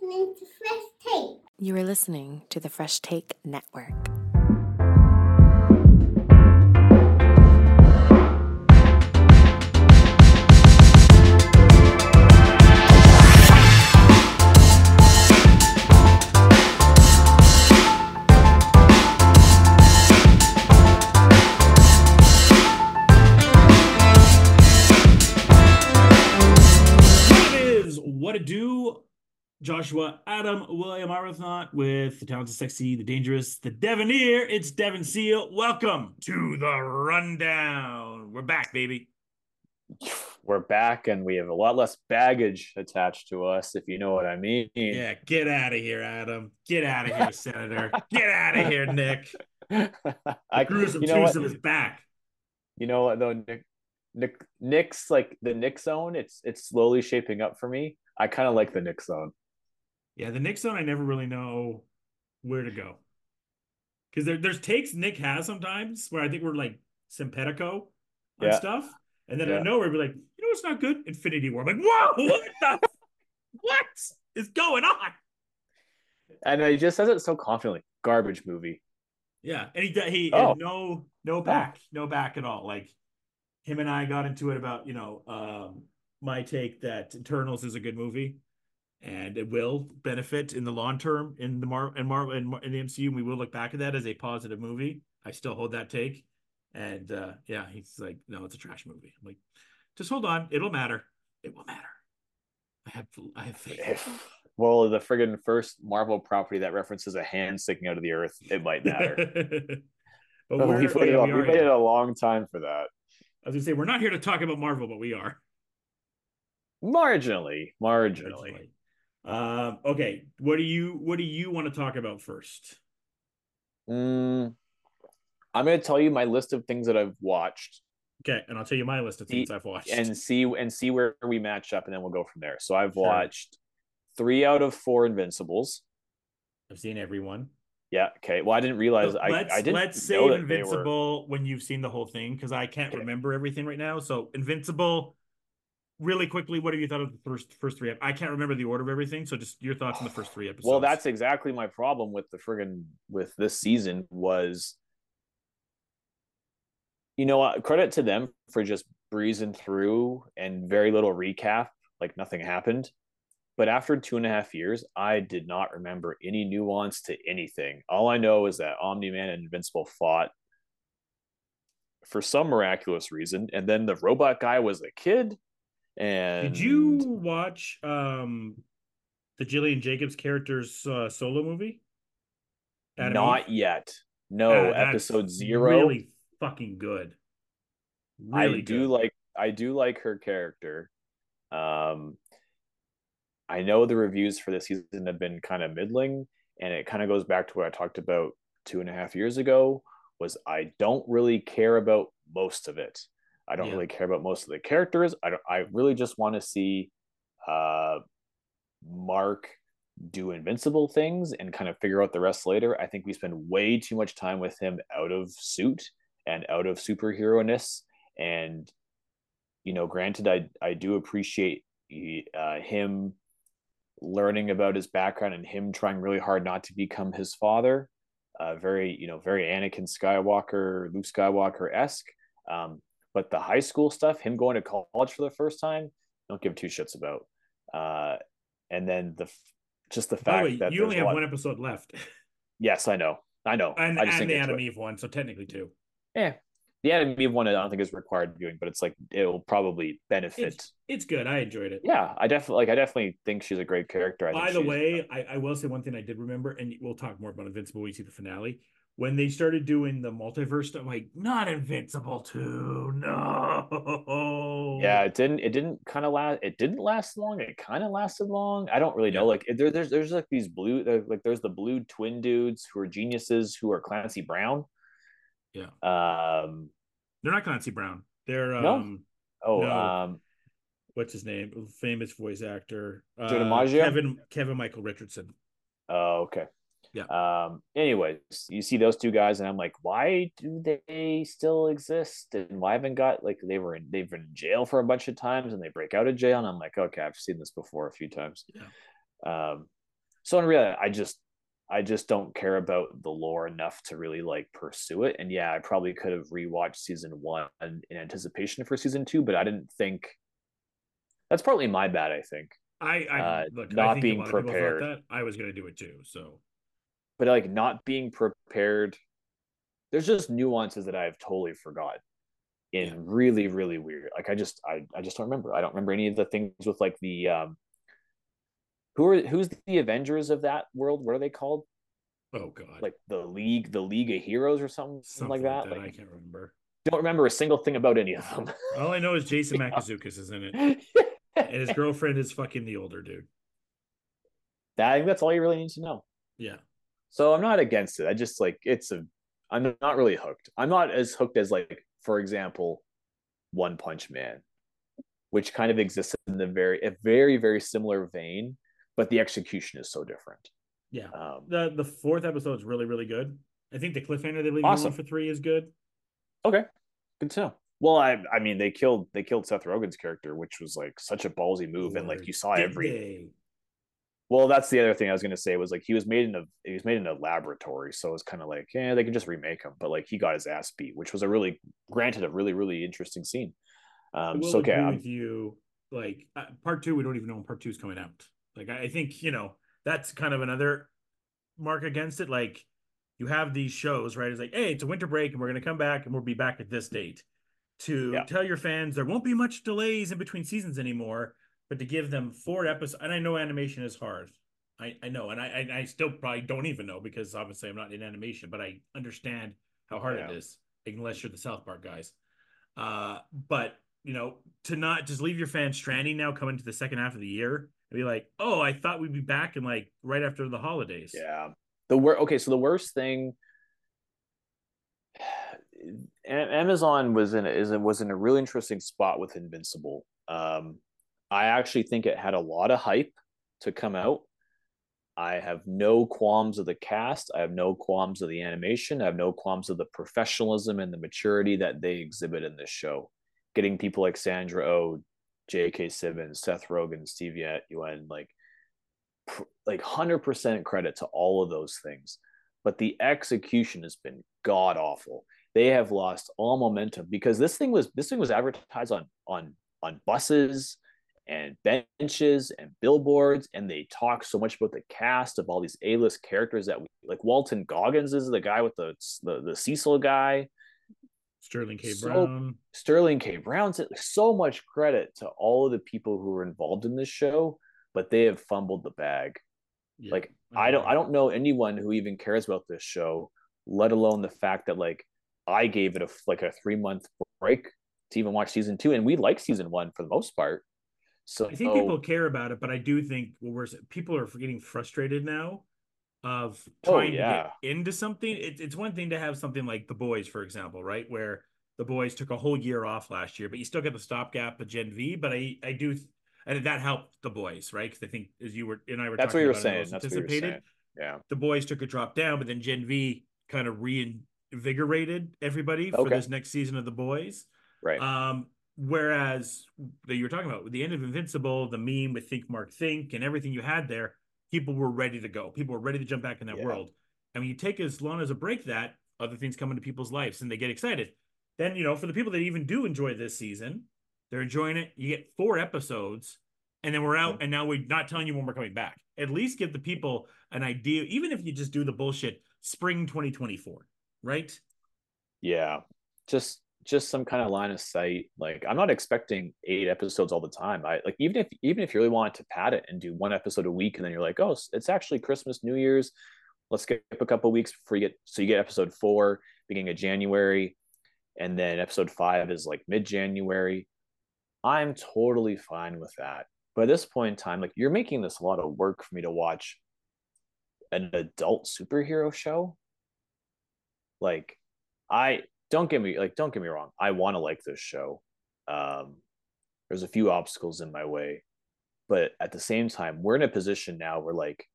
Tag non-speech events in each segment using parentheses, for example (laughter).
listening to Fresh Take. You are listening to the Fresh Take Network. Joshua, Adam, William Arbuthnot with the talented, sexy, the dangerous, the Devoneer. It's Devon Seal. Welcome to the rundown. We're back, baby. we're back and we have a lot less baggage attached to us, if you know what I mean. Yeah, get out of here, Adam. Get out of here, (laughs) Senator. Get out of here, Nick. I, Gruesome you know what? twosome is back. You know what though, Nick, Nick, Nick's like the Nick zone. It's it's slowly shaping up for me. I kind of like the Nick zone. Yeah, the Nick zone, I never really know where to go. Because there, there's takes Nick has sometimes where I think we're like simpatico on Yeah. stuff. And then Yeah. of nowhere, we're like, you know what's not good? Infinity War. I'm like, whoa, (laughs) what the what is going on? And he just says it so confidently. Garbage movie. Yeah. And he he Oh. no no back, no back at all. Like him and I got into it about, you know, um my take that Eternals is a good movie. And it will benefit in the long term in the Mar and Mar in, Mar- in the MCU. And we will look back at that as a positive movie. I still hold that take. And uh, yeah, he's like, no, it's a trash movie. I'm like, just hold on, it'll matter. It will matter. I have I have faith. If well, the friggin' first Marvel property that references a hand sticking out of the earth, it might matter. (laughs) but But we're, we've oh, waited, yeah, a- we we've waited a long time for that. I was gonna say we're not here to talk about Marvel, but we are. Marginally, marginally. Um, okay, what do you what do you want to talk about first? Mm, I'm going to tell you my list of things that I've watched Okay, and I'll tell you my list of things The- I've watched. and see and see where we match up, and then we'll go from there. So I've Sure. watched three out of four Invincibles. I've seen everyone. Yeah. Okay. Well, I didn't realize So I, let's I didn't let's say they were- Invincible when you've seen the whole thing because I can't Okay. remember everything right now. So Invincible, really quickly, what have you thought of the first first three? I can't remember the order of everything, so just your thoughts on the first three episodes. Well, that's exactly my problem with the friggin' with this season was, you know, what? credit to them for just breezing through and very little recap, like nothing happened. But after two and a half years, I did not remember any nuance to anything. All I know is that Omni Man and Invincible fought for some miraculous reason, and then the robot guy was a kid. And Did you watch um the Gillian Jacobs character's uh, solo movie? Atom not Eve? yet. No, Uh, episode zero. Really fucking good. Really I do good. like I do like her character. Um I know the reviews for this season have been kind of middling, and it kind of goes back to what I talked about two and a half years ago. Was I don't really care about most of it. I don't Yeah. really care about most of the characters. I don't. I really just want to see uh, Mark do invincible things and kind of figure out the rest later. I think we spend way too much time with him out of suit and out of superhero ness. And you know, granted, I I do appreciate uh, him learning about his background and him trying really hard not to become his father. Uh, very, you know, very Anakin Skywalker, Luke Skywalker esque. Um, but the high school stuff, him going to college for the first time, don't give two shits about. Uh, and then the just the By the fact way, that you only have one episode left, (laughs) Yes, I know, I know. and, I just and the Atom. Eve one, so technically two. Yeah, the Atom Eve one I don't think is required viewing, but it's like it'll probably benefit. It's it's good. I enjoyed it. yeah, I definitely like. I definitely think she's a great character. I think By the way, I, I will say one thing I did remember, and we'll talk more about Invincible when we see the finale. When they started doing the multiverse stuff, like not Invincible two, no. yeah, it didn't. It didn't kind of last. It didn't last long. It kind of lasted long. I don't really know. Like there, there's there's like these blue like there's the blue twin dudes who are geniuses who are Clancy Brown. Yeah. Um. they're not Clancy Brown. They're No? um, Oh. No. Um. what's his name? Famous voice actor. Uh? Kevin Kevin Michael Richardson. Oh. Okay. Yeah. Um. Anyways, you see those two guys, and I'm like, why do they still exist? And why haven't got like they were in, they've been in jail for a bunch of times, and they break out of jail, and I'm like, okay, I've seen this before a few times. Yeah. Um. So in reality, I just I just don't care about the lore enough to really like pursue it. And yeah, I probably could have rewatched season one in anticipation for season two, but I didn't think that's partly my bad. I think, I, I Uh, look, not I being a lot of people thought prepared. That. I was going to do it too. So but like not being prepared. There's just nuances that I've totally forgot in Yeah. really really weird. Like I just I I just don't remember. I don't remember any of the things with like the um. Who are who's the Avengers of that world? What are they called? oh god, Like the League, the League of Heroes, or something, something like that. I Like, can't remember. don't remember a single thing about any of them. All I know is Jason (laughs) Mantzoukas is in it, (laughs) and his girlfriend is fucking the older dude. That, I think that's all you really need to know. Yeah, So I'm not against it. I just like it's a. I'm not really hooked. I'm not as hooked as like, for example, One Punch Man, which kind of exists in the very a very very similar vein, but the execution is so different. yeah. Um, The the fourth episode is really really good. I think the cliffhanger they leave Awesome. for three is good. okay, good to know. Well, I I mean they killed they killed Seth Rogen's character, which was like such a ballsy move, and like you saw every they? Well, that's the other thing I was gonna say was like he was made in a he was made in a laboratory, so it's kind of like yeah they could just remake him, but like he got his ass beat, which was a really granted a really really interesting scene. Um, so okay, with you. Like uh, part two, we don't even know when part two is coming out. Like I, I think you know that's kind of another mark against it. Like you have these shows, right? It's like, hey, it's a winter break, and we're gonna come back, and we'll be back at this date. To Yeah. tell your fans there won't be much delays in between seasons anymore, but to give them four episodes, and I know animation is hard. I, I know, and I I still probably don't even know because obviously I'm not in animation, but I understand how hard Yeah. it is, unless you're the South Park guys. Uh, but you know, to not just leave your fans stranding now coming to the second half of the year and be like, oh, I thought we'd be back in like right after the holidays. yeah the wor okay so the worst thing (sighs) Amazon was in a, is was in a really interesting spot with Invincible. Um, I actually think it had a lot of hype to come out. I have no qualms of the cast. I have no qualms of the animation. I have no qualms of the professionalism and the maturity that they exhibit in this show. Getting people like Sandra Oh, J.K. Simmons, Seth Rogen, Stevie Yeun, like, pr- like hundred percent credit to all of those things. But the execution has been god awful. They have lost all momentum because this thing was this thing was advertised on on on buses and benches and billboards and they talk so much about the cast of all these a-list characters that we, like walton goggins is the guy with the the, the cecil guy. Sterling K. So- Brown. sterling k. Brown so much credit to all of the people who were involved in this show but they have fumbled the bag. Yeah, like i don't i don't know anyone who even cares about this show let alone the fact that like i gave it a like a three month break to even watch season two and we like season one for the most part so I think people care about it, but I do think well, we're people are getting frustrated now of Oh, trying yeah. to get into something. It, it's one thing to have something like The Boys, for example, right, where The Boys took a whole year off last year, but you still get the stopgap of Gen V. But I, I do, and that helped The Boys, right? Because I think as you were and I were that's what talking you were about it, it saying that's what you were anticipated. saying yeah The Boys took a drop down, but then Gen V kind of reinvigorated everybody for this next season of The Boys. right Um, whereas that you were talking about with the end of Invincible, the meme with Think Mark Think and everything you had there, people were ready to go. People were ready to jump back in that Yeah. world. And when you take as long as a break that, other things come into people's lives and they get excited. Then, you know, for the people that even do enjoy this season, they're enjoying it. You get four episodes, and then we're out, and now we're not telling you when we're coming back. At least give the people an idea, even if you just do the bullshit spring 2024, right? yeah just just some kind of line of sight like i'm not expecting eight episodes all the time. I like even if even if you really wanted to pad it and do one episode a week and then you're like oh it's actually christmas new year's. Let's skip a couple weeks before you get so you get episode four beginning of january and then episode five is like mid-january. I'm totally fine with that. But at this point in time like you're making this a lot of work for me to watch an adult superhero show. Like I don't get me like don't get me wrong. I want to like this show. Um, there's a few obstacles in my way, but at the same time, we're in a position now where like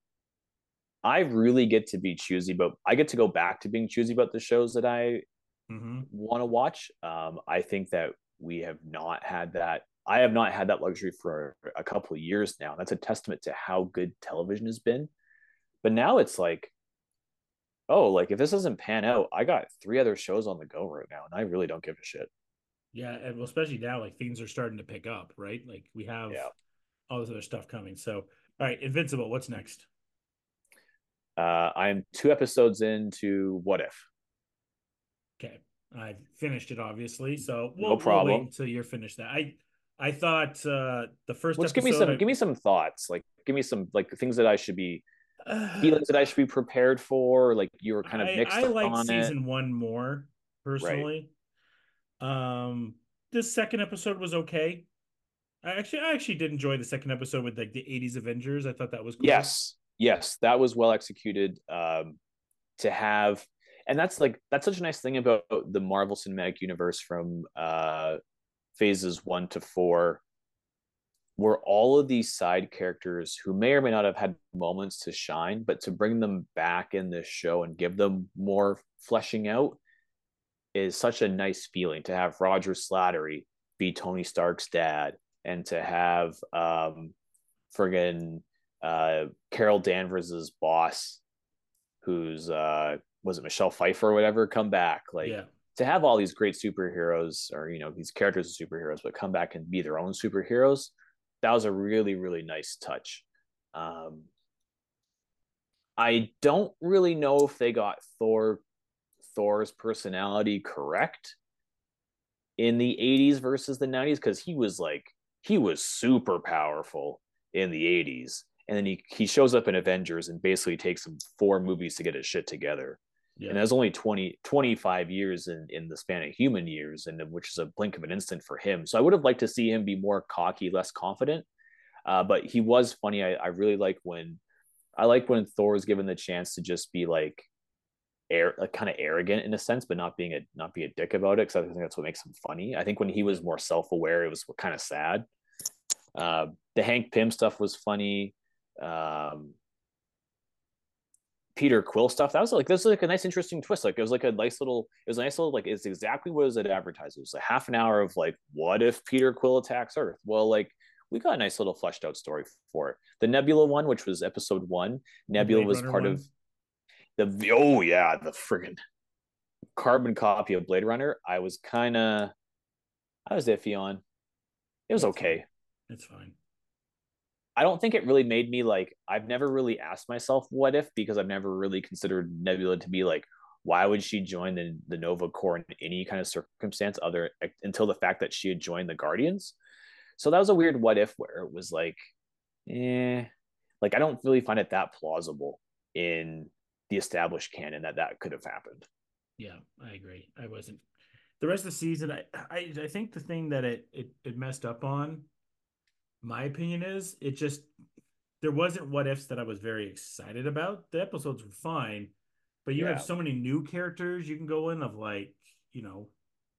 I really get to be choosy, but I get to go back to being choosy about the shows that I Mm-hmm. want to watch. Um, I think that we have not had that. I have not had that luxury for a couple of years now. That's a testament to how good television has been. But now it's like, oh, like if this doesn't pan out, I got three other shows on the go right now, and I really don't give a shit. Yeah, and well, especially now, like things are starting to pick up, right? Like we have Yeah. all this other stuff coming. So, all right, Invincible, what's next? Uh, I'm two episodes into What If. Okay, I finished it obviously, so we'll, No we'll wait until you're finished. That I, I thought uh the first. Well, just give me some, I- give me some thoughts. Like, give me some like things that I should be feelings that I should be prepared for. Like you were kind of I, mixed I like on season it. one more personally. Um, this second episode was okay. I actually, I actually did enjoy the second episode with like the '80s Avengers. I thought that was cool. Yes, yes, that was well executed. Um, to have, and that's like that's such a nice thing about the Marvel Cinematic Universe from uh phases one to four, where all of these side characters who may or may not have had moments to shine, but to bring them back in this show and give them more fleshing out is such a nice feeling to have Roger Slattery be Tony Stark's dad and to have um friggin' uh Carol Danvers's boss who's uh was it Michelle Pfeiffer or whatever come back like yeah, to have all these great superheroes or you know these characters as superheroes but come back and be their own superheroes that was a really really nice touch. Um i don't really know if they got thor thor's personality correct in the 80s versus the 90s because he was like he was super powerful in the 80s and then he, he shows up in avengers and basically takes him four movies to get his shit together yeah. and that's only 20 25 years in in the span of human years and which is a blink of an instant for him. So i would have liked to see him be more cocky less confident. Uh, but he was funny. I, I really like when i like when thor is given the chance to just be like air like kind of arrogant in a sense but not being a not be a dick about it because i think that's what makes him funny. I think when he was more self-aware it was kind of sad. Uh, the hank pym stuff was funny. Um Peter Quill stuff. That was like this was like a nice, interesting twist. Like it was like a nice little. It was a nice little like it's exactly what it advertised. It was a half an hour of like, what if Peter Quill attacks Earth? Well, like we got a nice little fleshed out story for it. The Nebula one, which was episode one, Nebula Blade was Runner part one? of the. Oh yeah, the friggin' carbon copy of Blade Runner. I was kind of, I was iffy on. It was That's okay. fine. It's fine. I don't think it really made me like I've never really asked myself what if because I've never really considered Nebula to be like why would she join the the Nova Corps in any kind of circumstance other until the fact that she had joined the Guardians. So that was a weird what if where it was like eh like I don't really find it that plausible in the established canon that that could have happened. Yeah, I agree. I wasn't. The rest of the season, I, I, I think the thing that it, it, it messed up on, my opinion is, it just there wasn't what ifs that I was very excited about. The episodes were fine, but you Yeah. have so many new characters you can go in of like, you know,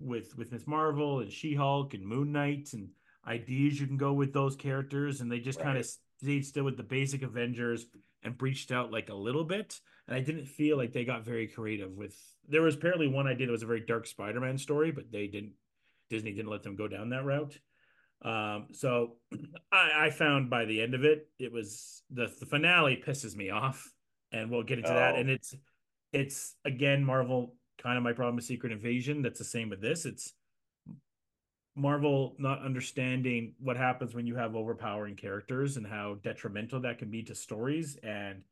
with with Miss Marvel and She Hulk and Moon Knight and ideas you can go with those characters, and they just kind of stayed still with the basic Avengers and breached out like a little bit. And I didn't feel like they got very creative with. There was apparently one I did. It was a very dark Spider-Man story, but they didn't. Disney didn't let them go down that route. Um, so (clears throat) I, I found by the end of it, it was the the finale pisses me off, and we'll get into that. Oh. And it's it's again Marvel kind of my problem with Secret Invasion. That's the same with this. It's Marvel not understanding what happens when you have overpowering characters and how detrimental that can be to stories and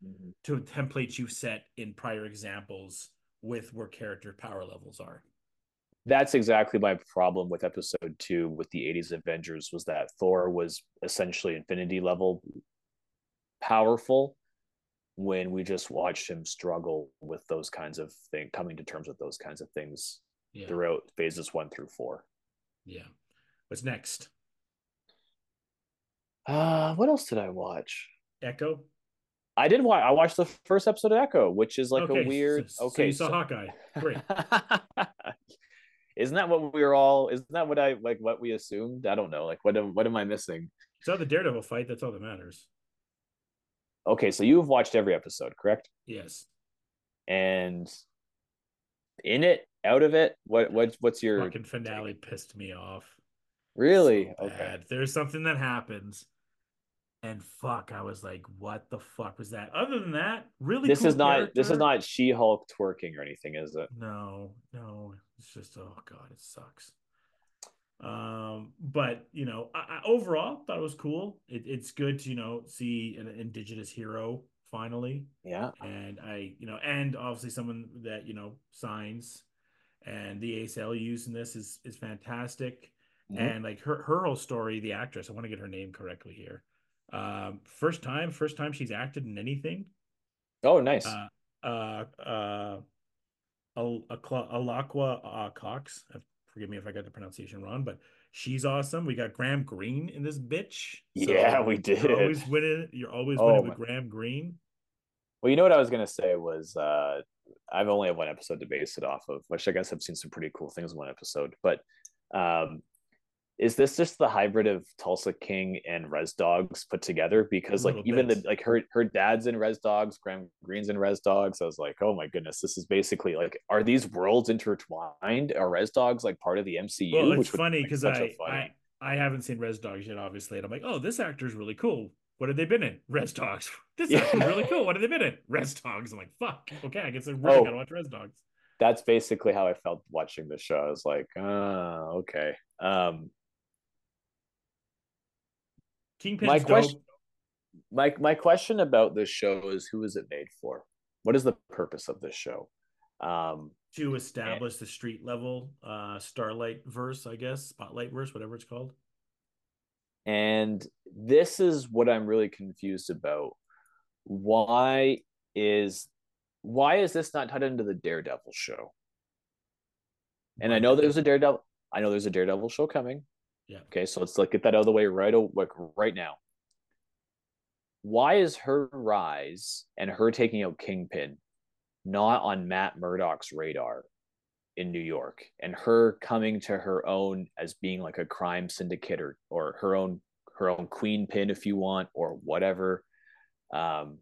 to templates you've set in prior examples with where character power levels are. That's exactly my problem with episode two with the 80s avengers was that thor was essentially infinity level powerful when we just watched him struggle with those kinds of things coming to terms with those kinds of things Yeah. throughout phases one through four Yeah. What's next? uh what else did i watch Echo. i did watch i watched the first episode of echo which is like Okay, a weird so- so okay you saw so- Hawkeye. Great. (laughs) isn't that what we were all isn't that what i like what we assumed i don't know like what am, what am i missing So the Daredevil fight. That's all that matters. okay so you've watched every episode correct Yes. and in it out of it what what what's your Fucking finale pissed me off. really So okay. There's something that happens And fuck, I was like, what the fuck was that? Other than that, really This cool is not this is not She-Hulk twerking or anything, is it? No, no, it's just oh god, it sucks. Um, but you know, I, I overall thought it was cool. It, it's good to you know see an indigenous hero finally, Yeah. and I you know, and obviously someone that you know signs, and the ASL use in this is is fantastic, Mhm. and like her her whole story, the actress, I want to get her name correctly here. Um, first time, first time she's acted in anything Oh, nice. uh, uh, uh, Alaqua uh, Cox. Forgive me if I got the pronunciation wrong, but she's awesome. We got Graham Greene in this bitch. Yeah, we You're did. always winning. You're always Oh, winning with my- Graham Greene. Well, you know what I was gonna say was uh I've only had one episode to base it off of, which I guess I've seen some pretty cool things in one episode. But um is this just the hybrid of Tulsa King and Rez Dogs put together? Because like even bit. the like her her dad's in Rez Dogs, Graham Greene's in Rez Dogs. I was like, oh my goodness, this is basically like are these worlds intertwined? Are Rez Dogs like part of the MCU? Well, it's funny because I, I I haven't seen Rez Dogs yet, obviously, and I'm like, oh, this actor's really cool. What have they been in? Rez Dogs. (laughs) This Yeah. actor's really cool. What have they been in? Rez Dogs. I'm like, fuck. Okay, I guess I really Oh. gotta watch Rez Dogs. that's basically how I felt watching the show. I was like, uh, okay. Um Kingpin's My dope. question- my my question about this show is who is it made for? What is the purpose of this show? Um, to establish the street level uh starlight verse i guess spotlight verse whatever it's called and this is what I'm really confused about. Why is why is this not tied into the Daredevil show? And I know there's a Daredevil. I know there's a Daredevil show coming. Yeah. Okay, so let's like get that out of the way right o- like right now. Why is her rise and her taking out Kingpin not on Matt Murdock's radar in New York and her coming to her own as being like a crime syndicate or or her own her own queen pin if you want or whatever um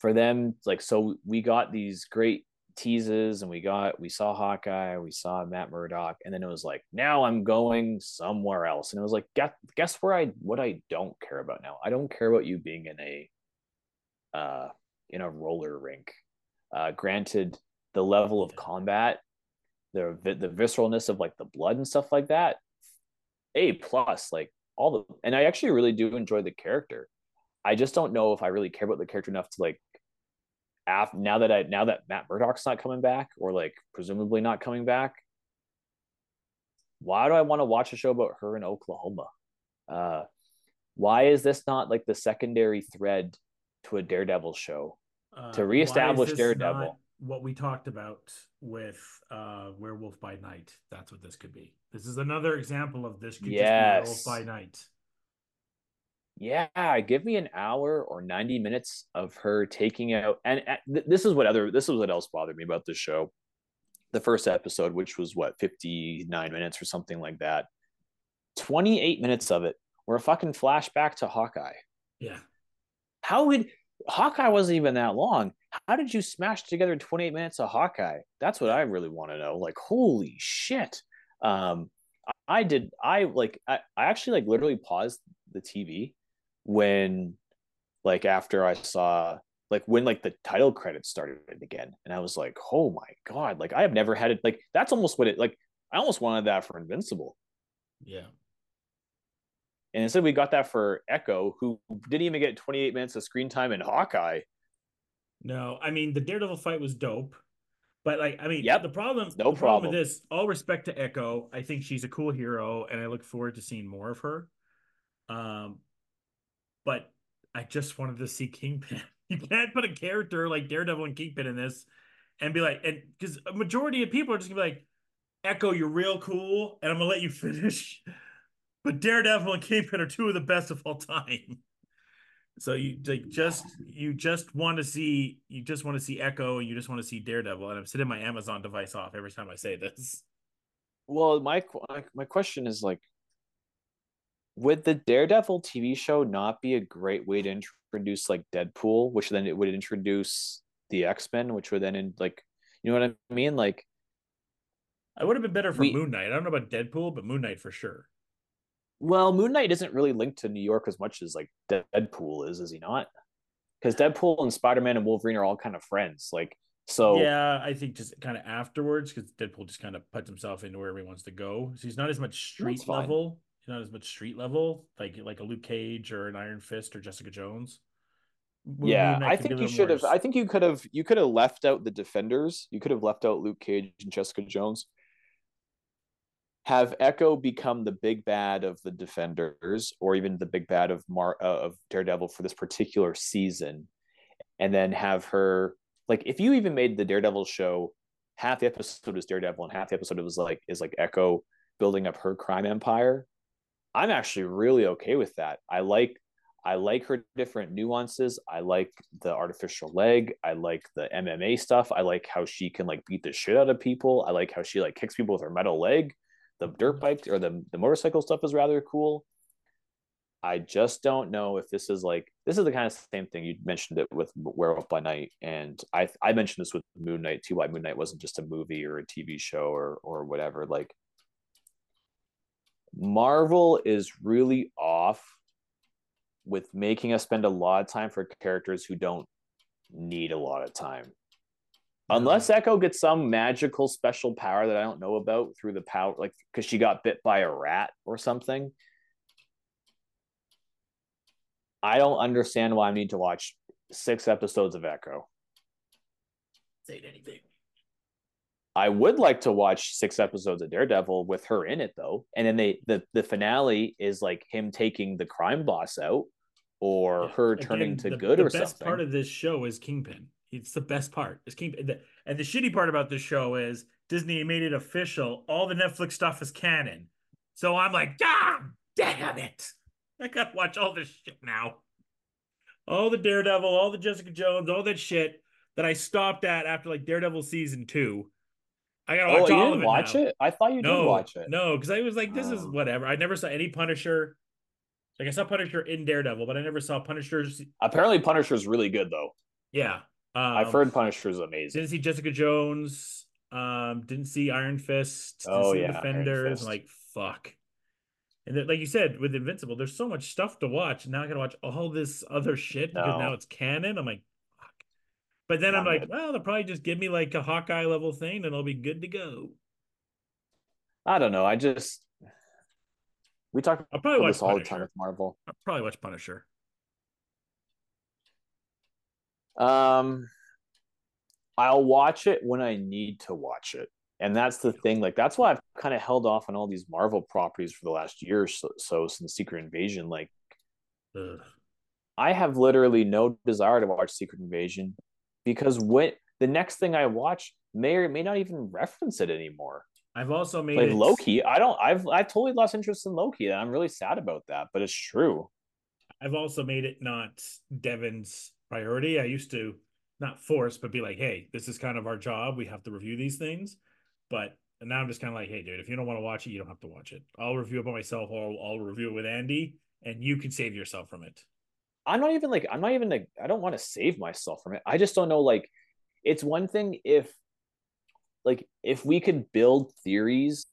for them like so we got these great teases and we got we saw Hawkeye we saw Matt Murdock and then it was like now I'm going somewhere else. And it was like guess guess where I what I don't care about now? I don't care about you being in a uh in a roller rink. Uh granted the level of combat the the visceralness of like the blood and stuff like that a plus like all the and i actually really do enjoy the character. I just don't know if i really care about the character enough to like after now that i now that matt murdock's not coming back or like presumably not coming back why do i want to watch a show about her in oklahoma? Uh why is this not like the secondary thread to a daredevil show? Uh, To reestablish Daredevil. what we talked about with uh werewolf by night? That's what this could be. This is another example of this could just be werewolf Yes. by night yeah give me an hour or 90 minutes of her taking out and th- this is what other this is what else bothered me about this show. The first episode which was what 59 minutes or something like that 28 minutes of it were a fucking flashback to hawkeye. Yeah. How would hawkeye wasn't even that long. How did you smash together 28 minutes of hawkeye? That's what i really want to know. Like holy shit. Um i did i like I, I actually like literally paused the tv when like after i saw like when like the title credits started again and i was like oh my god like i have never had it like that's almost what it like i almost wanted that for invincible yeah and instead we got that for echo who didn't even get 28 minutes of screen time in hawkeye no i mean the daredevil fight was dope but like i mean Yep. the problem No the problem problem. with this all respect to echo i think she's a cool hero and i look forward to seeing more of her um but i just wanted to see kingpin. (laughs) You can't put a character like daredevil and kingpin in this and be like and because a majority of people are just gonna be like echo you're real cool and i'm gonna let you (laughs) finish. But daredevil and kingpin are two of the best of all time. So you like just you just want to see you just want to see Echo and you just want to see Daredevil and I'm sitting my Amazon device off every time I say this. well my my question is like would the daredevil tv show not be a great way to introduce like deadpool which then it would introduce the x-men which would then in, like you know what i mean like I would have been better for We- Moon Knight. I don't know about Deadpool, but Moon Knight for sure. Well, Moon Knight isn't really linked to New York as much as like Deadpool is, is he not? Because Deadpool and Spider Man and Wolverine are all kind of friends. Like, so yeah, I think just kind of afterwards because Deadpool just kind of puts himself into wherever he wants to go. So he's not as much street level. Not as much street level like like a Luke Cage or an Iron Fist or Jessica Jones. Yeah, I think you should have. I think you could have. You could have left out the defenders. You could have left out Luke Cage and Jessica Jones. Have Echo become the big bad of the defenders, or even the big bad of Mar uh, of Daredevil for this particular season, and then have her like if you even made the Daredevil show half the episode was Daredevil and half the episode was like is like Echo building up her crime empire. I'm actually really okay with that. I like I like her different nuances. I like the artificial leg. I like the MMA stuff. I like how she can like beat the shit out of people. I like how she like kicks people with her metal leg. The mm-hmm. dirt bike or the the motorcycle stuff is rather cool. I just don't know if this is like this is the kind of same thing you mentioned it with Werewolf by Night, and I I mentioned this with Moon Knight too. Why Moon Knight wasn't just a movie or a TV show or or whatever. Like Marvel is really off with making us spend a lot of time for characters who don't need a lot of time. Unless Echo gets some magical special power that I don't know about through the power, like because she got bit by a rat or something. I don't understand why I need to watch six episodes of Echo. say anything. I would like to watch six episodes of Daredevil with her in it though. And then they the the finale is like him taking the crime boss out or Yeah. her Again, turning to the, good the or something. The best part of this show is Kingpin. It's the best part. Is Kingpin, the, and the shitty part about this show is Disney made it official. All the Netflix stuff is canon. So I'm like, God damn it! I gotta watch all this shit now. All the Daredevil, all the Jessica Jones, all that shit that I stopped at after like Daredevil season two. I gotta oh, watch you all didn't of it watch now. it? I thought you no, did watch it. No, because I was like, this is Oh. whatever. I never saw any Punisher. Like I saw Punisher in Daredevil, but I never saw Punisher's. Apparently Punisher's really good though. Yeah, um, I've heard Punisher's amazing. Didn't see Jessica Jones. Um, didn't see Iron Fist. Didn't Oh, see yeah, Defenders. Like fuck. And then, like you said, with Invincible, there's so much stuff to watch. Now I gotta watch all this other shit because No. now it's canon. I'm like. But then I'm like, well, they'll probably just give me like a Hawkeye level thing, and I'll be good to go. I don't know. I just we talk I'll probably about watch this all the Punisher. time with Marvel. I'll probably watch Punisher. Um, I'll watch it when I need to watch it, and that's the thing. Like that's why I've kind of held off on all these Marvel properties for the last year or so, so since Secret Invasion. Like Ugh. I have literally no desire to watch Secret Invasion because when the next thing I watch may or may not even reference it anymore. I've also made Like it Loki, I don't. I've I've totally lost interest in Loki, and I'm really sad about that. But it's true. I've also made it not Devin's priority. I used to not force, but be like, hey, this is kind of our job. We have to review these things. But now I'm just kind of like, hey, dude, if you don't want to watch it, you don't have to watch it. I'll review it by myself or I'll, I'll review it with Andy and you can save yourself from it. I'm not even like I'm not even like I don't want to save myself from it. I just don't know like it's one thing if like if we could build theories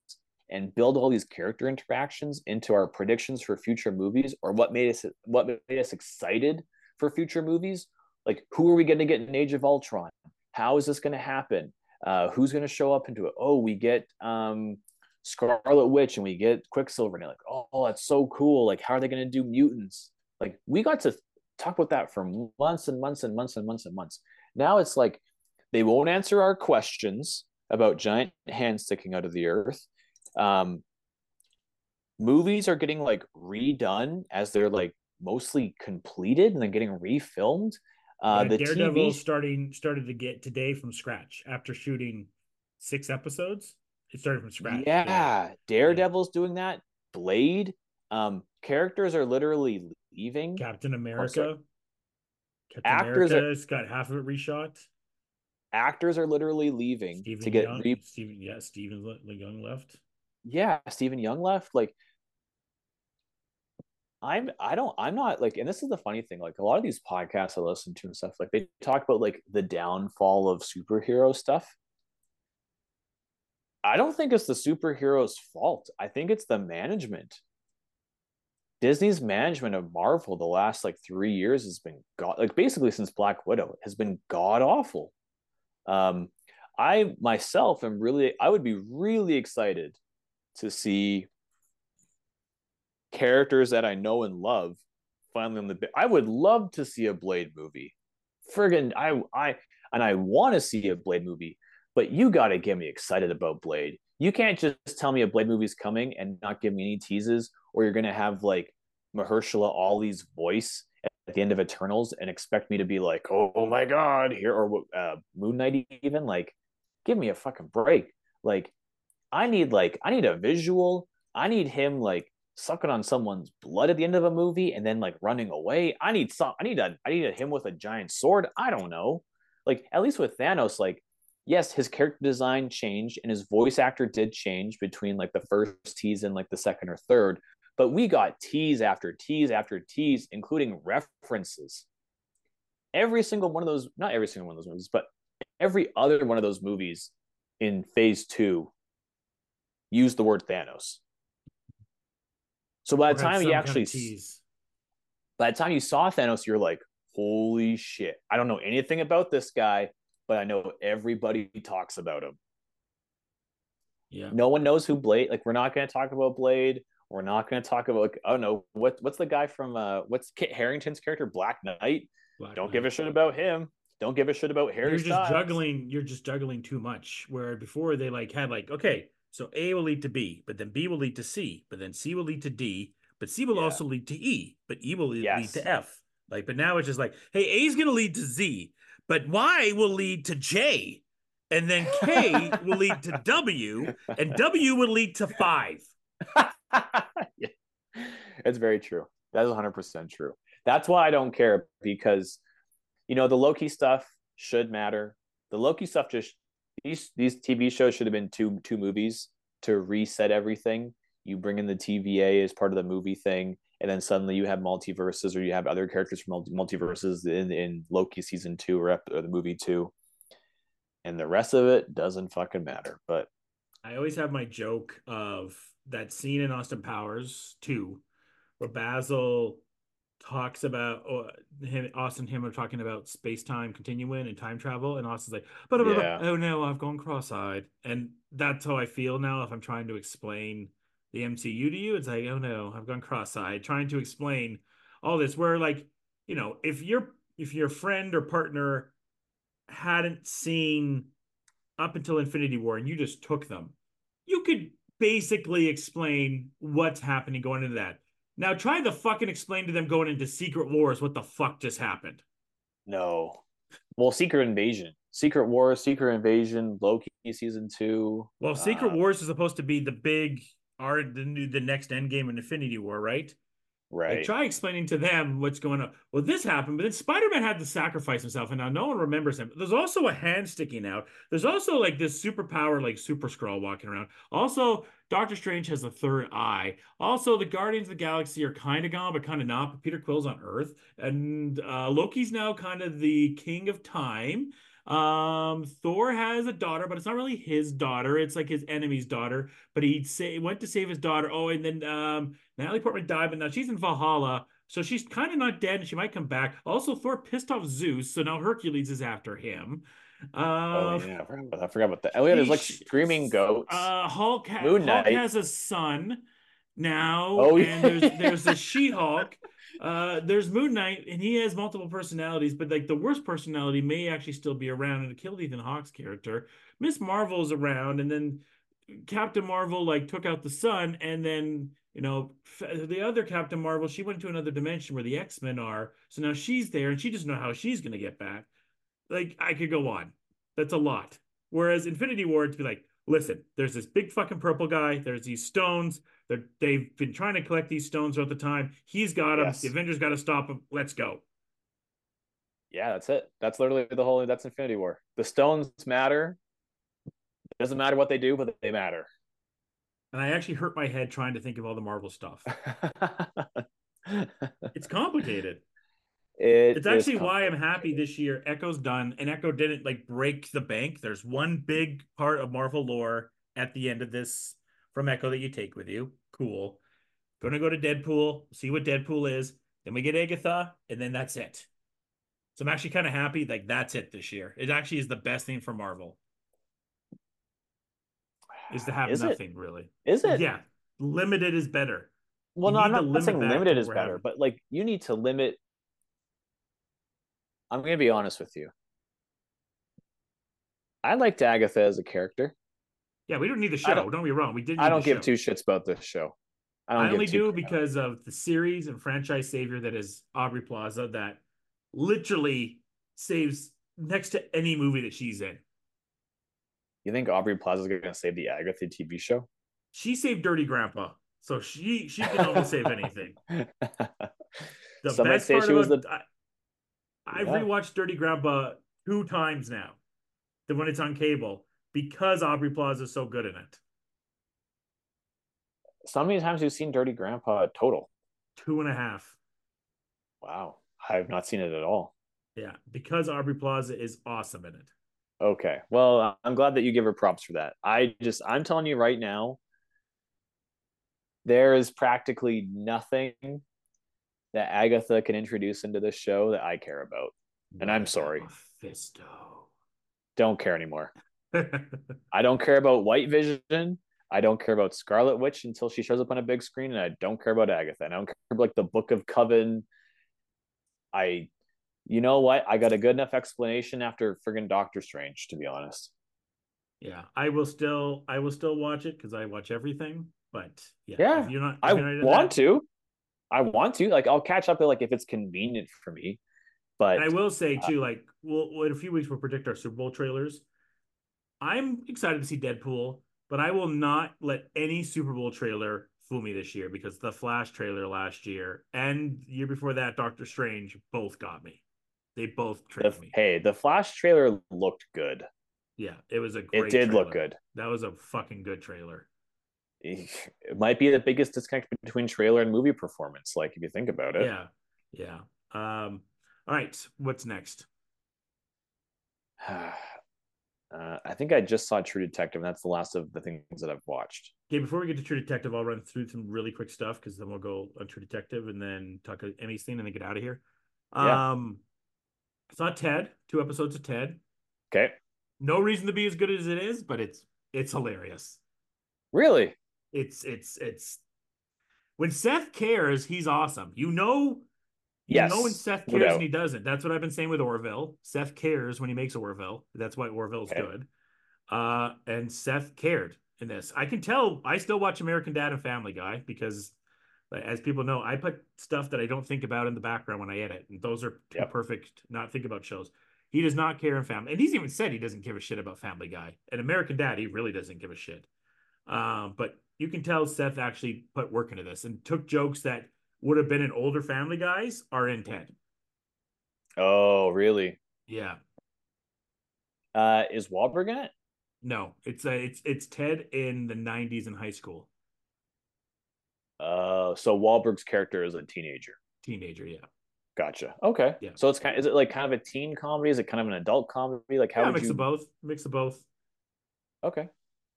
and build all these character interactions into our predictions for future movies or what made us what made us excited for future movies like who are we going to get in age of ultron? How is this going to happen? Uh, who's going to show up into it? Oh we get um scarlet witch and we get quicksilver and like oh that's so cool. Like how are they going to do mutants like we got to talk about that for months and months and months and months and months now it's like they won't answer our questions about giant hands sticking out of the earth um movies are getting like redone as they're like mostly completed and then getting refilmed uh Yeah, the Daredevil TV starting started to get today from scratch after shooting six episodes. It started from scratch. yeah, Daredevil's doing that Blade um characters are literally leaving Captain. America. Captain Actors are- America's got half of it reshot. actors are literally leaving to get Young, re- Stephen, yeah, Steven Yeun left. yeah, Steven Yeun left. Like, I'm, I don't, I'm not like, and this is the funny thing. Like, a lot of these podcasts I listen to and stuff, like they talk about like the downfall of superhero stuff. I don't think it's the superhero's fault. I think it's the management. Disney's management of Marvel the last like three years has been god like basically since Black Widow has been god awful. Um, I myself am really I would be really excited to see characters that I know and love finally on the I would love to see a Blade movie. Friggin' I I and I want to see a Blade movie, but you got to get me excited about Blade. You can't just tell me a Blade movie's coming and not give me any teases, or you're gonna have like Mahershala Ali's voice at the end of Eternals and expect me to be like, oh, oh my god, here or uh, Moon Knight even like, give me a fucking break. Like, I need like I need a visual. I need him like sucking on someone's blood at the end of a movie and then like running away. I need some. I need a. I need a, him with a giant sword. I don't know. Like at least with Thanos, like yes, his character design changed and his voice actor did change between like the first tease and like the second or third. But we got tease after tease after tease, including references. Every single one of those, not every single one of those movies, but every other one of those movies in phase two used the word Thanos. So by the time you actually by the time you saw Thanos, you're like, holy shit. I don't know anything about this guy, but I know everybody talks about him. Yeah. No one knows who Blade. Like, we're not going to talk about Blade. We're not going to talk about. Like, oh no, what what's the guy from? uh What's Kit Harington's character? Black Knight. Black don't Knight. give a shit about him. Don't give a shit about Harry. You're just juggling. You're just juggling too much. Where before they like had like okay, so A will lead to B, but then B will lead to C, but then C will lead to D, but C will yeah. also lead to E, but E will yes. lead to F. Like, but now it's just like, hey, A is going to lead to Z, but Y will lead to J, and then K (laughs) will lead to W, and W will lead to five. (laughs) (laughs) yeah. It's very true. That is 100% true. That's why I don't care because, you know, the Loki stuff should matter. The Loki stuff just these these TV shows should have been two two movies to reset everything. You bring in the TVA as part of the movie thing, and then suddenly you have multiverses or you have other characters from multiverses in in Loki season two or, or the movie two, and the rest of it doesn't fucking matter. But I always have my joke of that scene in Austin Powers 2 where Basil talks about or him Austin him are talking about space time continuing and time travel and Austin's like but yeah. oh no I've gone cross-eyed. And that's how I feel now if I'm trying to explain the MCU to you. It's like oh no I've gone cross-eyed trying to explain all this. Where like you know if your if your friend or partner hadn't seen up until Infinity War and you just took them you could basically explain what's happening going into that. Now try to fucking explain to them going into Secret Wars what the fuck just happened. No. Well, Secret Invasion. Secret Wars, Secret Invasion, Loki season two. Well, Secret uh, Wars is supposed to be the big are the new the next end game in Infinity War, right? Right. Like, try explaining to them what's going on. Well, this happened, but then Spider Man had to sacrifice himself, and now no one remembers him. There's also a hand sticking out. There's also like this superpower, like Super Skrull walking around. Also, Doctor Strange has a third eye. Also, the Guardians of the Galaxy are kind of gone, but kind of not. But Peter Quill's on Earth, and uh, Loki's now kind of the king of time. Um, Thor has a daughter, but it's not really his daughter. It's like his enemy's daughter. But he say went to save his daughter. Oh, and then um, Natalie Portman died, but now she's in Valhalla, so she's kind of not dead, and she might come back. Also, Thor pissed off Zeus, so now Hercules is after him. Uh, oh yeah, I forgot about that. Oh yeah, there's like screaming goats. Uh, Hulk, ha- Moon Hulk has a son now. Oh yeah, and there's there's a (laughs) She-Hulk. Uh, there's Moon Knight, and he has multiple personalities, but like the worst personality may actually still be around and killed Ethan Hawke's character. Miss Marvel's around, and then Captain Marvel like took out the sun, and then you know the other Captain Marvel she went to another dimension where the X Men are, so now she's there, and she doesn't know how she's gonna get back. Like I could go on. That's a lot. Whereas Infinity War to be like, listen, there's this big fucking purple guy. There's these stones. They're, they've been trying to collect these stones all the time. He's got them. Yes. The Avengers got to stop him. Let's go. Yeah, that's it. That's literally the whole. That's Infinity War. The stones matter. It doesn't matter what they do, but they matter. And I actually hurt my head trying to think of all the Marvel stuff. (laughs) it's complicated. It it's actually why I'm happy this year. Echo's done, and Echo didn't like break the bank. There's one big part of Marvel lore at the end of this from Echo that you take with you. Cool. Gonna go to Deadpool, see what Deadpool is. Then we get Agatha, and then that's it. So I'm actually kind of happy. Like that's it this year. It actually is the best thing for Marvel. Is to have Is it? nothing really. Is it? Yeah, limited is better. Well, You no, I'm not, not saying limited is better, having. but like you need to limit. I'm gonna be honest with you. I liked Agatha as a character. Yeah, we don't need the I show. don't- Don't, be wrong. We didn't. I don't give show. two shits about this show. I don't I only do because of the series and franchise savior that is Aubrey Plaza that literally saves next to any movie that she's in. You think Aubrey Plaza is gonna save the Agatha TV show? She saved Dirty Grandpa, so she she can almost save anything. (laughs) The Some best say part she was about the- I, I've Yeah. rewatched Dirty Grandpa two times now, the when it's on cable because Aubrey Plaza is so good in it. So how many times you've you seen Dirty Grandpa total? Two and a half. Wow, I have not seen it at all. Yeah, because Aubrey Plaza is awesome in it. Okay, well, I'm glad that you give her props for that. I just, I'm telling you right now, there is practically nothing that Agatha can introduce into this show that I care about. And I'm sorry. Mephisto. Don't care anymore. (laughs) I don't care about White Vision. I don't care about Scarlet Witch until she shows up on a big screen, and I don't care about Agatha. And I don't care about like the Book of Coven. I, you know what? I got a good enough explanation after friggin' Doctor Strange, to be honest. Yeah, I will still I will still watch it because I watch everything. But yeah, Yeah, you're not, I want that- to. I want to. Like, I'll catch up like if it's convenient for me. But And I will say uh, too, like, we'll in a few weeks we'll predict our Super Bowl trailers. I'm excited to see Deadpool, but I will not let any Super Bowl trailer fool me this year because the Flash trailer last year and year before that, Doctor Strange, both got me. They both the, hey, the Flash trailer looked good. Yeah, it was a great. It did look good. That was a fucking good trailer. (laughs) It might be the biggest disconnect between trailer and movie performance. Like, if you think about it. Yeah, yeah. Um, all right, what's next? (sighs) Uh, I think I just saw True Detective, and that's the last of the things that I've watched. Okay, before we get to True Detective, I'll run through some really quick stuff because then we'll go on True Detective and then talk thing and then get out of here. Yeah. Um, I saw Ted, two episodes of Ted. Okay. No reason to be as good as it is, but it's it's hilarious. Really? It's it's it's when Seth cares, he's awesome. You know, you Yes, know when Seth cares and he doesn't. That's what I've been saying with Orville. Seth cares when he makes Orville. That's why Orville's Okay. good. Uh, and Seth cared in this. I can tell. I still watch American Dad and Family Guy because, as people know, I put stuff that I don't think about in the background when I edit, and those are Yep. perfect not think about shows. He does not care in Family, and he's even said he doesn't give a shit about Family Guy. And American Dad, he really doesn't give a shit. Um, but you can tell Seth actually put work into this and took jokes that would have been in older Family Guys are in Ted. Oh, really? Yeah. Uh, is Wahlberg in it? No, it's uh, it's it's Ted in the '90s in high school, Uh, so Wahlberg's character is a teenager. teenager. Yeah, Gotcha. Okay. Yeah. So it's kind. Is it like kind of a teen comedy? Is it kind of an adult comedy? Like how yeah, mix you? of both. Mix of both. Okay.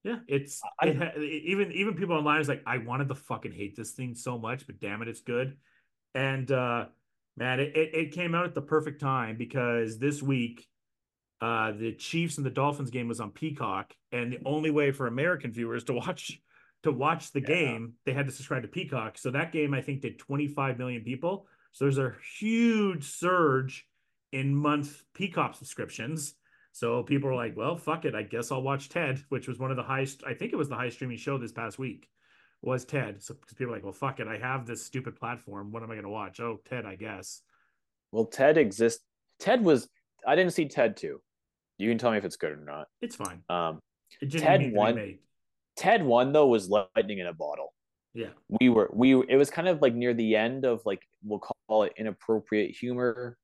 Yeah, it's I- it ha- even even people online is like, I wanted to fucking hate this thing so much, but damn it, it's good. And uh man, it, it, it came out at the perfect time because this week uh the Chiefs and the Dolphins game was on Peacock, and the only way for American viewers to (laughs) watch to watch the yeah. game, they had to subscribe to Peacock. So that game, I think, did 25 million people. So there's a huge surge in month Peacock subscriptions. So people are like, well, fuck it. I guess I'll watch Ted, which was one of the highest, I think it was the highest streaming show this past week, was Ted. So because people are like, well, fuck it. I have this stupid platform. What am I going to watch? Oh, Ted, I guess. Well, Ted exists. Ted was, I didn't see Ted 2. You can tell me if it's good or not. It's fine. Um, Ted 1. Ted one though was lightning in a bottle. Yeah. We were we. It was kind of like near the end of like we'll call it inappropriate humor.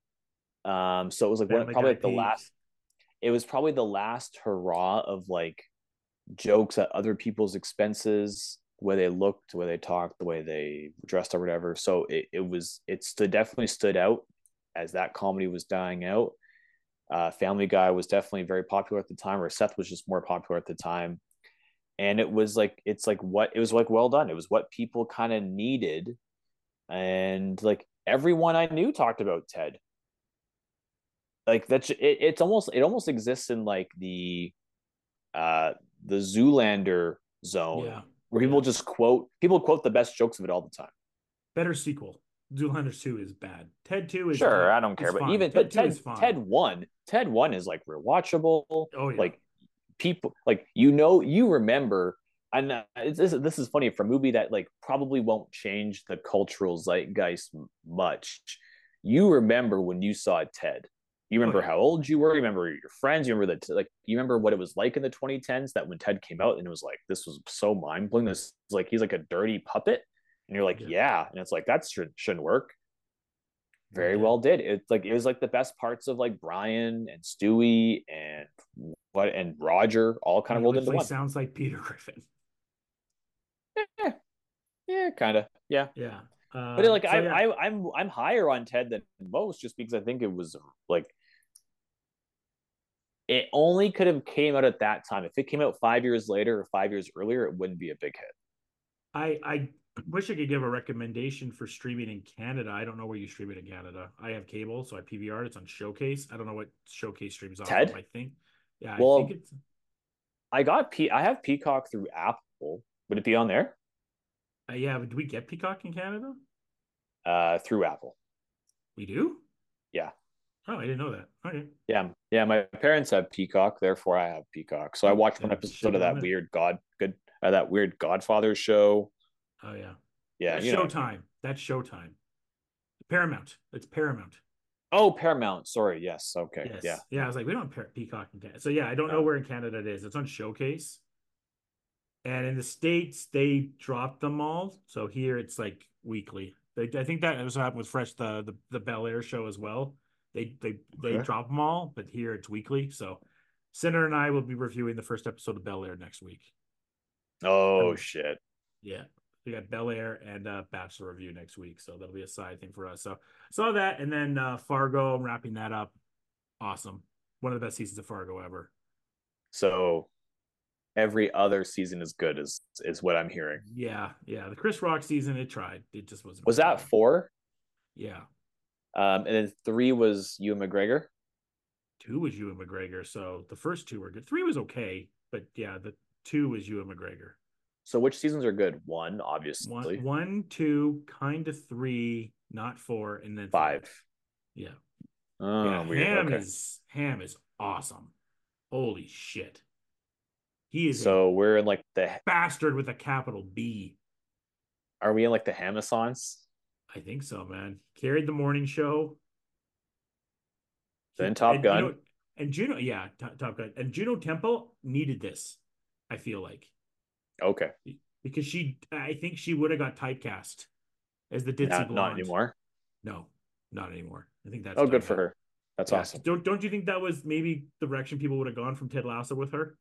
Um, so it was like one, probably like the last. It was probably the last hurrah of like jokes at other people's expenses, where they looked, where they talked, the way they dressed or whatever. So it, it was it stood definitely stood out as that comedy was dying out. Uh, Family Guy was definitely very popular at the time, or Seth was just more popular at the time. And it was like it's like what it was like well done. It was what people kind of needed, and like everyone I knew talked about Ted. Like that's it, it's almost it almost exists in like the uh the Zoolander zone Yeah. where people just quote people quote the best jokes of it all the time. Better sequel. Zoolander 2 is bad. Ted 2 is Sure, fine. I don't care, It's but fine. even but 2 Ted is fine. Ted one Ted one is like rewatchable. Oh, yeah. Like people like you know you remember and uh, this, is this is funny for a movie that like probably won't change the cultural zeitgeist much. You remember when you saw Ted. You remember Oh, how old you were. You remember your friends. You remember that like you remember what it was like in the 2010s. That when Ted came out and it was like this was so mind blowing. This is like he's like a dirty puppet, and you're like Yeah. yeah, and it's like that should shouldn't work. Very Yeah. well did. It's like it was like the best parts of like Brian and Stewie and what and Roger all kind of rolled into one. sounds like Peter (laughs) Griffin. Yeah, yeah, kind of. Yeah, Yeah. Uh, but like so, I, yeah. I, I'm I'm higher on Ted than most, just because I think it was like it only could have came out at that time. If it came out five years later or five years earlier, it wouldn't be a big hit. I I wish I could give a recommendation for streaming in Canada. I don't know where you stream it in Canada. I have cable, so I PVR. It's on Showcase. I don't know what Showcase streams off Ted? I think. Yeah, Well- I think it's. I got P. I have Peacock through Apple. Would it be on there? Uh, yeah, but do we get Peacock in Canada? Uh, through Apple. We do. Yeah. Oh, I didn't know that. Okay. Yeah, yeah. My parents have Peacock, therefore I have Peacock. So I watched one episode of that it. weird God, good, uh, that weird Godfather show. Oh yeah. Yeah, That's you know. Showtime. That's Showtime. Paramount. It's Paramount. Oh, Paramount. Sorry. Yes. Okay. Yes. Yeah. Yeah. I was like, we don't have Peacock in Canada. So yeah, I don't know where in Canada it is. It's on Showcase. And in the States, they dropped them all. So here it's like weekly. They, I think that was what happened with Fresh, the, the, the Bel Air show as well. They, they, they Okay. drop them all, but here it's weekly. So Senator and I will be reviewing the first episode of Bel Air next week. Oh Um, shit. Yeah. We got Bel Air and uh Bachelor review next week. So that'll be a side thing for us. So saw that and then uh Fargo, I'm wrapping that up. Awesome. One of the best seasons of Fargo ever. So every other season is good, is is what I'm hearing. Yeah, yeah. The Chris Rock season, it tried. It just wasn't. Was that four? Yeah. Um, and then three was Ewan McGregor. Two was Ewan McGregor. So the first two were good. Three was okay, but yeah, the two was Ewan McGregor. So which seasons are good? One, obviously. One, one, two, kind of three, not four, and then Five. Yeah. Oh, yeah. weird. Hamm okay. is Hamm is awesome. Holy shit. He is So we're in like the. bastard with a capital B. Are we in like the Hamasons? I think so, man. Carried the morning show. Then Top and, Gun. You know, and Juno, yeah, Top Gun. And Juno Temple needed this, I feel like. Okay. Because she, I think she would have got typecast as the ditzy Not, blonde. not anymore. No, not anymore. I think that's Oh, good for now. her. That's Yeah. awesome. Don't don't you think that was maybe the direction people would have gone from Ted Lasso with her?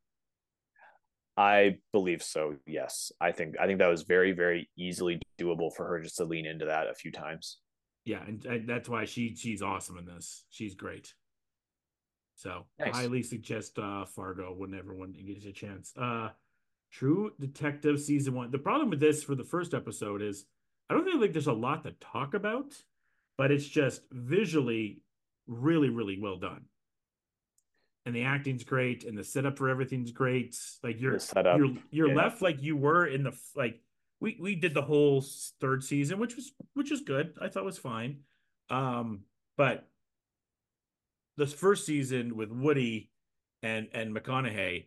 I believe so. Yes, I think I think that was very very easily doable for her just to lean into that a few times. Yeah, and, and that's why she she's awesome in this. She's great. So Nice. highly suggest uh Fargo when everyone gets a chance. Uh True Detective season one. The problem with this for the first episode is I don't think like there's a lot to talk about, but it's just visually really, really well done. And the acting's great, and the setup for everything's great. Like you're you're you're yeah. left like you were in the like we we did the whole third season, which was which was good. I thought was fine. Um, but this first season with Woody and and McConaughey,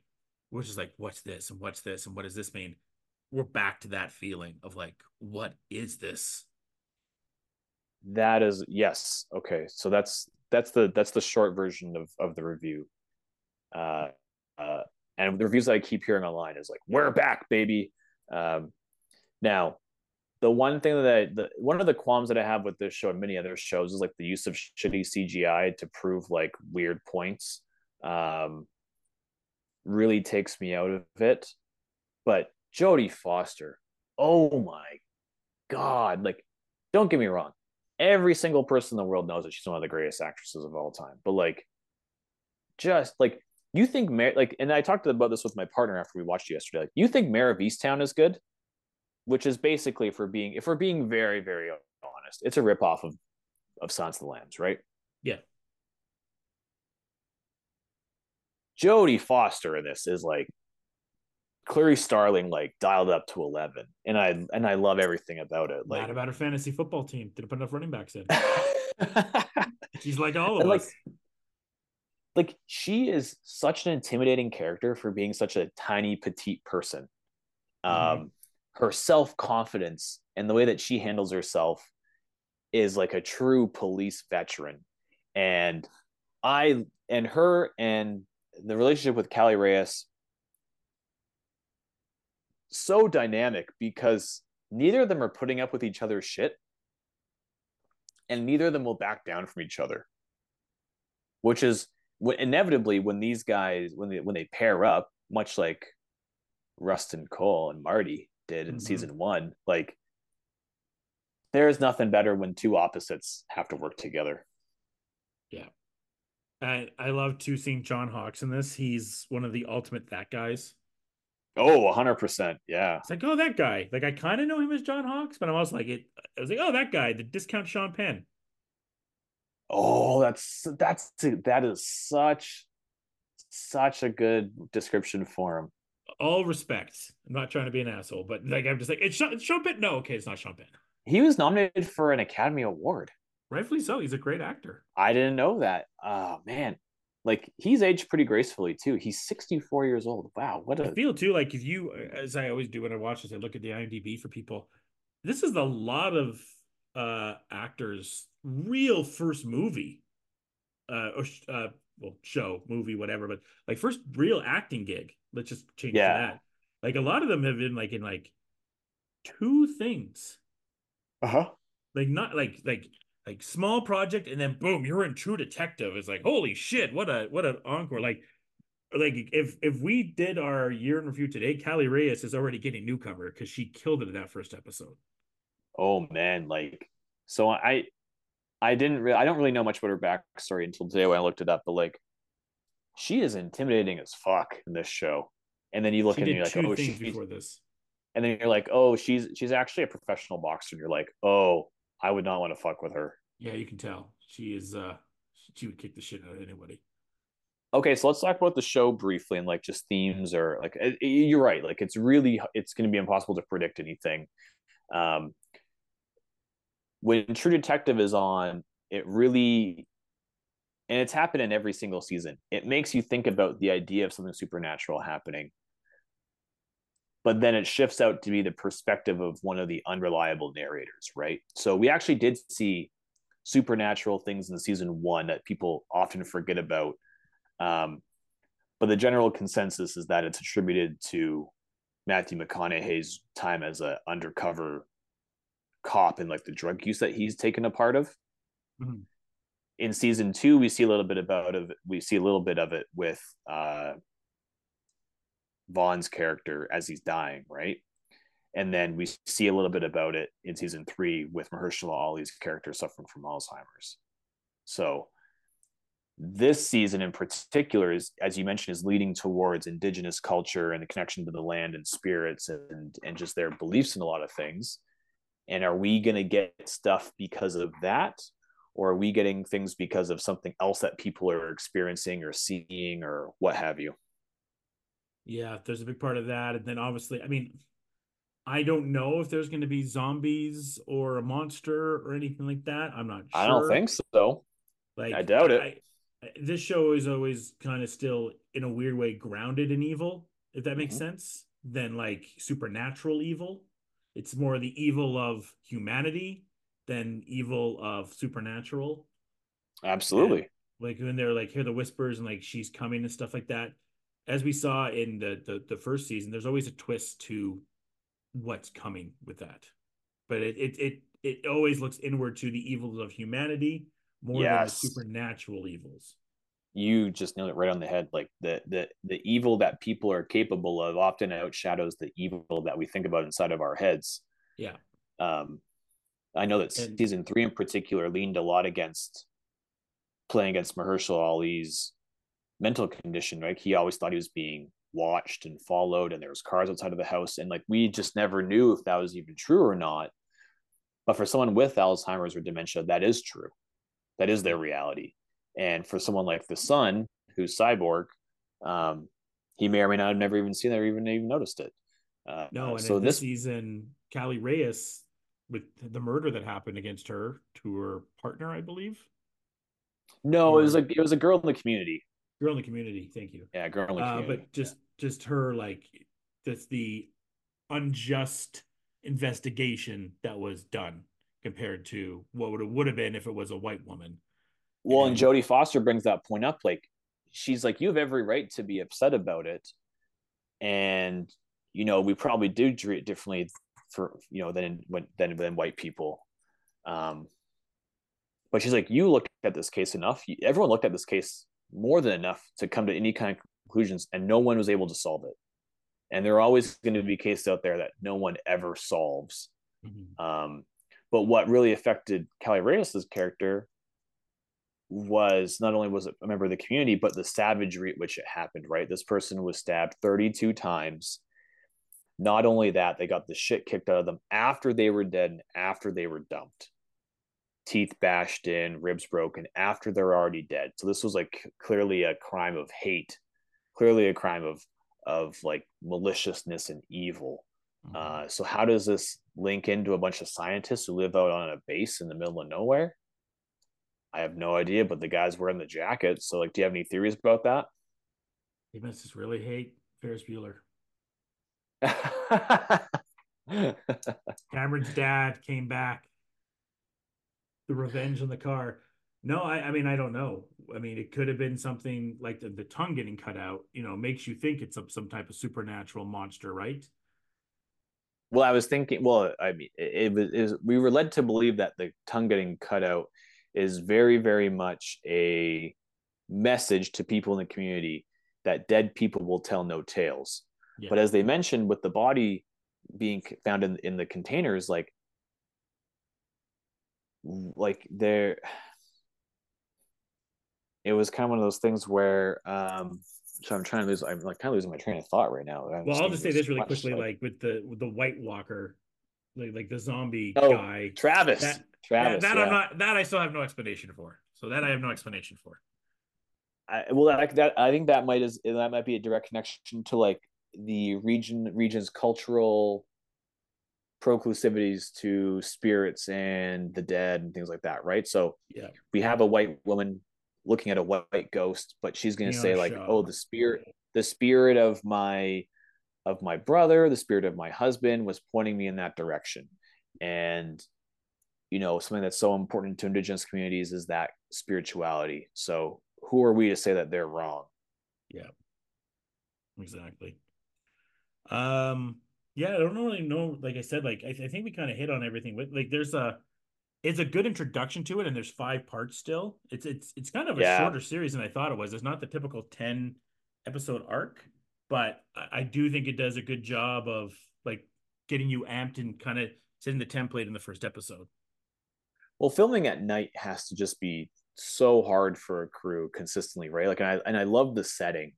which just like, what's this and what's this and what does this mean? We're back to that feeling of like, what is this? That is yes. Okay, so that's that's the that's the short version of of the review. Uh, uh, and the reviews that I keep hearing online is like, "We're back, baby." Um, now, the one thing that I, the one of the qualms that I have with this show and many other shows is like the use of shitty CGI to prove like weird points. Um, really takes me out of it. But Jodie Foster, oh my god! Like, don't get me wrong every single person in the world knows that she's one of the greatest actresses of all time. But like, just like you think Mayor like, and I talked about this with my partner after we watched it yesterday. Like, you think Mare of Easttown is good, which is basically we're being if we're being very very honest, it's a ripoff of of Silence of the Lambs, right? Yeah. Jodie Foster in this is like Clarice Starling, like dialed up to eleven, and I and I love everything about it. Like Mad about her fantasy football team. Didn't put enough running backs in. (laughs) She's like all of like, us. like she is such an intimidating character for being such a tiny petite person um Mhm. her self-confidence and the way that she handles herself is like a true police veteran and i and her and the relationship with Kali Reyes so dynamic because neither of them are putting up with each other's shit and neither of them will back down from each other which is when, inevitably when these guys when they when they pair up much like Rustin Cohle and Marty did in Mhm. season 1 like there's nothing better when two opposites have to work together I, I love to seeing John Hawkes in this. He's one of the ultimate that guys. oh 100% yeah It's like, oh, that guy. Like I kind of know him as John Hawkes, but I'm also like it. I was like, oh, that guy, the discount Sean Penn. oh that's that's that is such such a good description for him All respect. I'm not trying to be an asshole, but like I'm just like it's Sean, it's Sean Penn. No, okay, it's not Sean Penn. he was nominated for an academy award Rightfully so. He's a great actor. I didn't know that. Oh man. Like he's aged pretty gracefully too. He's 64 years old. Wow, what I a feel too like if you, as I always do when I watch this, I look at the IMDb for people. This is a lot of uh actors' real first movie, uh, or sh- uh, well, show, movie, whatever, but like first real acting gig. Let's just change Yeah. to that. Like a lot of them have been like in like two things, uh-huh. like not like like like small project, and then boom, you're in True Detective. It's like holy shit, what a what an encore! Like like if if we did our year in review today, Kali Reyes is already getting newcomer because she killed it in that first episode. Oh man, like so I I didn't really I don't really know much about her backstory until today when I looked it up, but like she is intimidating as fuck in this show. And then you look she at and you're like, oh, she's before this. and then you're like, oh, she's she's actually a professional boxer, and you're like, oh, I would not want to fuck with her. Yeah, you can tell she is. uh She would kick the shit out of anybody. okay so let's talk about the show briefly and like just themes or like you're right like it's really it's going to be impossible to predict anything um when true detective is on it really and it's happened in every single season it makes you think about the idea of something supernatural happening but then it shifts out to be the perspective of one of the unreliable narrators right so we actually did see supernatural things in season one that people often forget about um, but the general consensus is that it's attributed to Matthew McConaughey's time as an undercover cop and like the drug use that he's taken a part of. Mhm. In season two, we see a little bit about of we see a little bit of it with uh, Vaughn's character as he's dying, right? And then we see a little bit about it in season three with Mahershala Ali's character suffering from Alzheimer's. So this season in particular is as you mentioned is leading towards indigenous culture and the connection to the land and spirits and and just their beliefs in a lot of things and are we going to get stuff because of that or are we getting things because of something else that people are experiencing or seeing or what have you Yeah, there's a big part of that, and then obviously, I mean, I don't know if there's going to be zombies or a monster or anything like that. I'm not. sure. i don't think so Like I doubt it. I- this show is always kind of still in a weird way grounded in evil, if that makes Mhm. sense, than like supernatural evil. It's more the evil of humanity than evil of supernatural. absolutely Like when they're like hear the whispers and like she's coming and stuff like that. As we saw in the the, the first season, there's always a twist to what's coming with that. But it it it it always looks inward to the evils of humanity more Yes. than the supernatural evils. you just nailed it right on the head like the the the evil that people are capable of often outshadows the evil that we think about inside of our heads Yeah. um i know that And- season three in particular leaned a lot against playing against mahershala ali's mental condition, right? He always thought he was being watched and followed, and there was cars outside of the house, and like we just never knew if that was even true or not. But for someone with Alzheimer's or dementia, that is true. That is their reality. And for someone like the son, who's cyborg, um, he may or may not have never even seen that or even even noticed it. Uh, no, and so this season, Kali Reyes with the murder that happened against her to her partner, I believe. No, or... it was like it was a girl in the community. Girl in the community. Thank you. Yeah, girl in the community. Uh, but just yeah. just her like that's the unjust investigation that was done compared to what would have would have been if it was a white woman. Well, and, and Jodie Foster brings that point up. Like, she's like, you have every right to be upset about it, and you know we probably do treat it differently for you know than than than white people. Um, but she's like, you look at this case enough. Everyone looked at this case more than enough to come to any kind of conclusions, and no one was able to solve it. And there are always going to be cases out there that no one ever solves. Mm-hmm. Um, but what really affected Kali Reyes's character was not only was it a member of the community, but the savagery at which it happened. Right, this person was stabbed 32 times. Not only that, they got the shit kicked out of them after they were dead and after they were dumped teeth bashed in, ribs broken after they're already dead. So this was like clearly a crime of hate, clearly a crime of of like maliciousness and evil. Mm-hmm. Uh, so how does this link into a bunch of scientists who live out on a base in the middle of nowhere? I have no idea, but the guy's wearing the jacket. So like, do you have any theories about that? He must just really hate Ferris Bueller. (laughs) Cameron's dad came back the revenge on the car. No, I, I mean, I don't know. I mean, it could have been something like the, the tongue getting cut out, you know, makes you think it's a, some type of supernatural monster, right? Well, I was thinking, well, I mean, it, was, it was, we were led to believe that the tongue getting cut out is very, very much a message to people in the community that dead people will tell no tales. Yeah. But as they mentioned, with the body being found in, in the containers, like like there (sighs) it was kind of one of those things where um so I'm trying to lose I'm like kind of losing my train of thought right now. I'm well, I'll just say this really quickly, like, like, with the with the White Walker, like like the zombie oh, guy. Travis. That, Travis. That, that yeah. I'm not that I still have no explanation for. So that I have no explanation for. I, well, that, that I think that might is that might be a direct connection to like the region region's cultural proclivities to spirits and the dead and things like that, right? So yeah, we have a white woman looking at a white ghost, but she's gonna say like. "Oh, the spirit, the spirit of my of my brother, the spirit of my husband was pointing me in that direction," and you know something that's so important to indigenous communities is that spirituality. So who are we to say that they're wrong? Yeah, exactly. Um yeah, I don't really know. Like I said, like I, th- I think we kind of hit on everything. With like, there's a, it's a good introduction to it, and there's five parts still. It's it's it's kind of a yeah. shorter series than I thought it was. It's not the typical ten episode arc, but I, I do think it does a good job of like getting you amped and kind of setting the template in the first episode. Well, filming at night has to just be so hard for a crew consistently, right? Like, and I and I love the setting.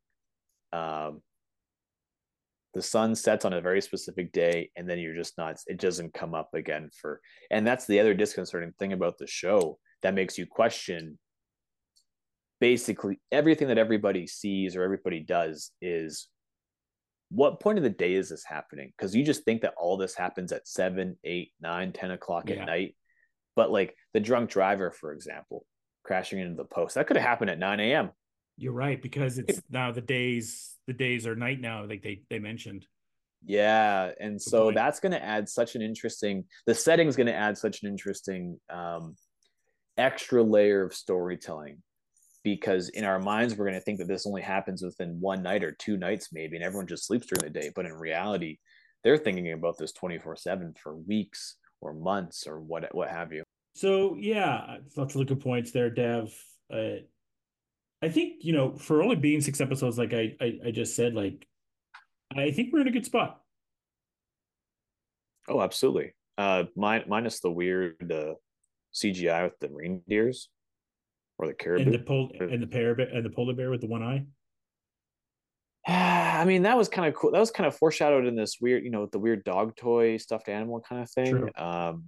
Um, the sun sets on a very specific day and then you're just not it doesn't come up again for and that's the other disconcerting thing about the show that makes you question basically everything that everybody sees or everybody does is what point of the day is this happening because you just think that all this happens at 7 8 9 10 o'clock yeah. at night but like the drunk driver for example crashing into the post that could have happened at 9 a.m you're right because it's (laughs) now the days the days are night now like they they mentioned. Yeah, and Good so point. that's going to add such an interesting the setting's going to add such an interesting um extra layer of storytelling because in our minds we're going to think that this only happens within one night or two nights maybe and everyone just sleeps during the day but in reality they're thinking about this 24/7 for weeks or months or what what have you so yeah lots of good points there dev uh, I think you know for only being six episodes, like I, I I, just said, like I think we're in a good spot. Oh, absolutely. Uh, min- minus the weird uh, CGI with the reindeers. or the caribou. And the pol and the bear and the polar bear with the one eye. (sighs) I mean, that was kind of cool. That was kind of foreshadowed in this weird, you know, the weird dog toy stuffed animal kind of thing. True. Um,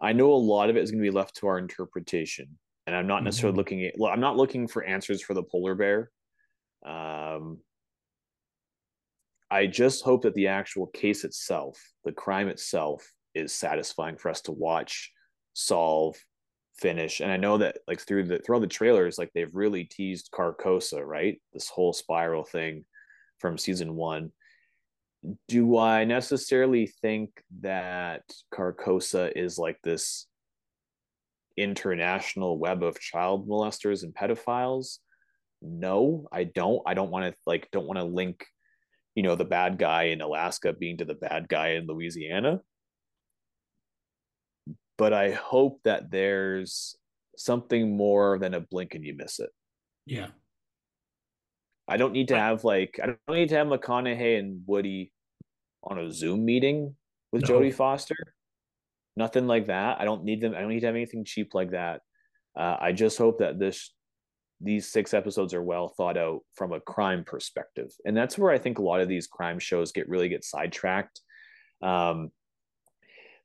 I know a lot of it is going to be left to our interpretation, and I'm not necessarily Mhm. looking at. Well, I'm not looking for answers for the polar bear. Um, I just hope that the actual case itself, the crime itself, is satisfying for us to watch, solve, finish. And I know that like through the through all the trailers, like they've really teased Carcosa, right? This whole spiral thing from season one. Do I necessarily think that Carcosa is like this international web of child molesters and pedophiles? No, I don't. I don't want to like don't want to link, you know, the bad guy in Alaska being to the bad guy in Louisiana but I hope that there's something more than a blink and you miss it. Yeah. I don't need to have like I don't need to have McConaughey and Woody on a Zoom meeting with No. Jodie Foster. Nothing like that. I don't need them. I don't need to have anything cheap like that. Uh, I just hope that this these six episodes are well thought out from a crime perspective, and that's where I think a lot of these crime shows get really get sidetracked. Um,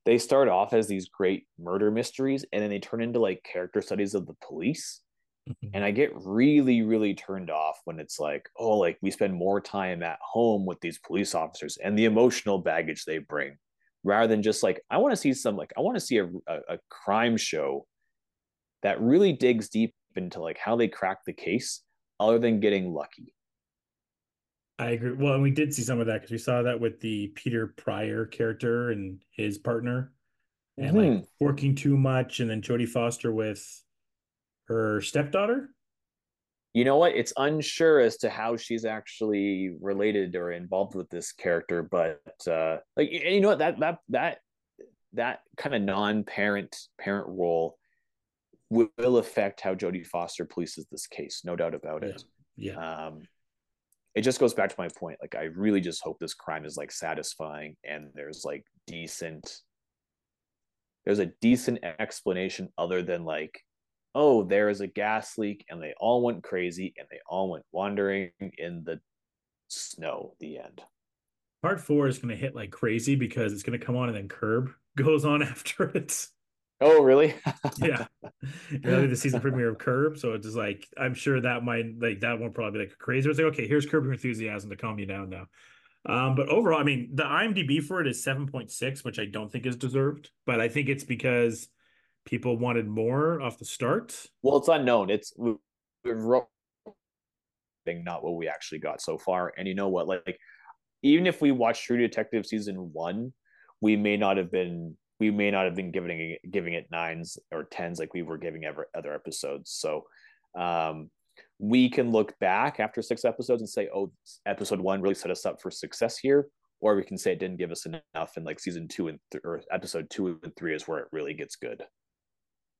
they start off as these great murder mysteries, and then they turn into like character studies of the police Mhm. and I get really, really turned off when it's like, oh, like we spend more time at home with these police officers and the emotional baggage they bring, rather than just like, I want to see some, like, I want to see a, a, a crime show that really digs deep into like how they crack the case, other than getting lucky. I agree. Well, and we did see some of that because we saw that with the Peter Prior character and his partner, and like Mhm. working too much, and then Jodie Foster with her stepdaughter. You know what? It's unsure as to how she's actually related or involved with this character, but uh like you know what that that that that kind of non-parent parent role will, will affect how Jodie Foster polices this case, no doubt about it. Yeah. Um it just goes back to my point. Like I really just hope this crime is like satisfying and there's like decent there's a decent explanation other than like oh, there is a gas leak and they all went crazy and they all went wandering in the snow. The end. Part four is going to hit like crazy because it's going to come on and then Curb (laughs) goes on after it. Oh, really? (laughs) Yeah. Really, the season premiere of Curb. So it's just like, I'm sure that might, like, that one probably be like crazy. It's like, okay, here's Curb Your Enthusiasm to calm you down now. Um, but overall, I mean, the IMDb for it is 7.6, which I don't think is deserved, but I think it's because people wanted more off the start. well, it's unknown. It's we- we wrote thing, not what we actually got so far. And you know what? Like, even if we watched True Detective season one, we may not have been we may not have been giving it giving it nines or tens like we were giving ever other episodes. So um we can look back after six episodes and say, oh, episode one really set us up for success here. Or we can say it didn't give us enough, and like season two and th- or episode two and three is where it really gets good.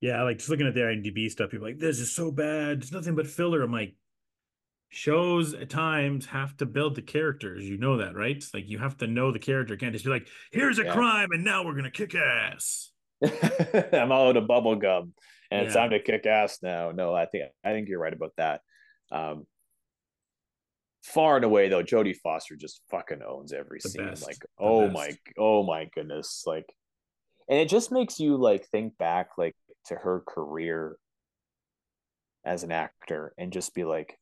Yeah, like just looking at the IMDb stuff, people are like, this is so bad. It's nothing but filler. I'm like, shows at times have to build the characters. You know that, right? It's like you have to know the character. You can't just be like, here's a Yeah. crime and now we're gonna kick ass. (laughs) I'm all out of bubble gum, and it's time to kick ass now. No, I think I think you're right about that. Um, far and away though, Jodie Foster just fucking owns every The scene. best. Like, The oh best. my, oh my goodness, like, and it just makes you like think back like to her career as an actor and just be like.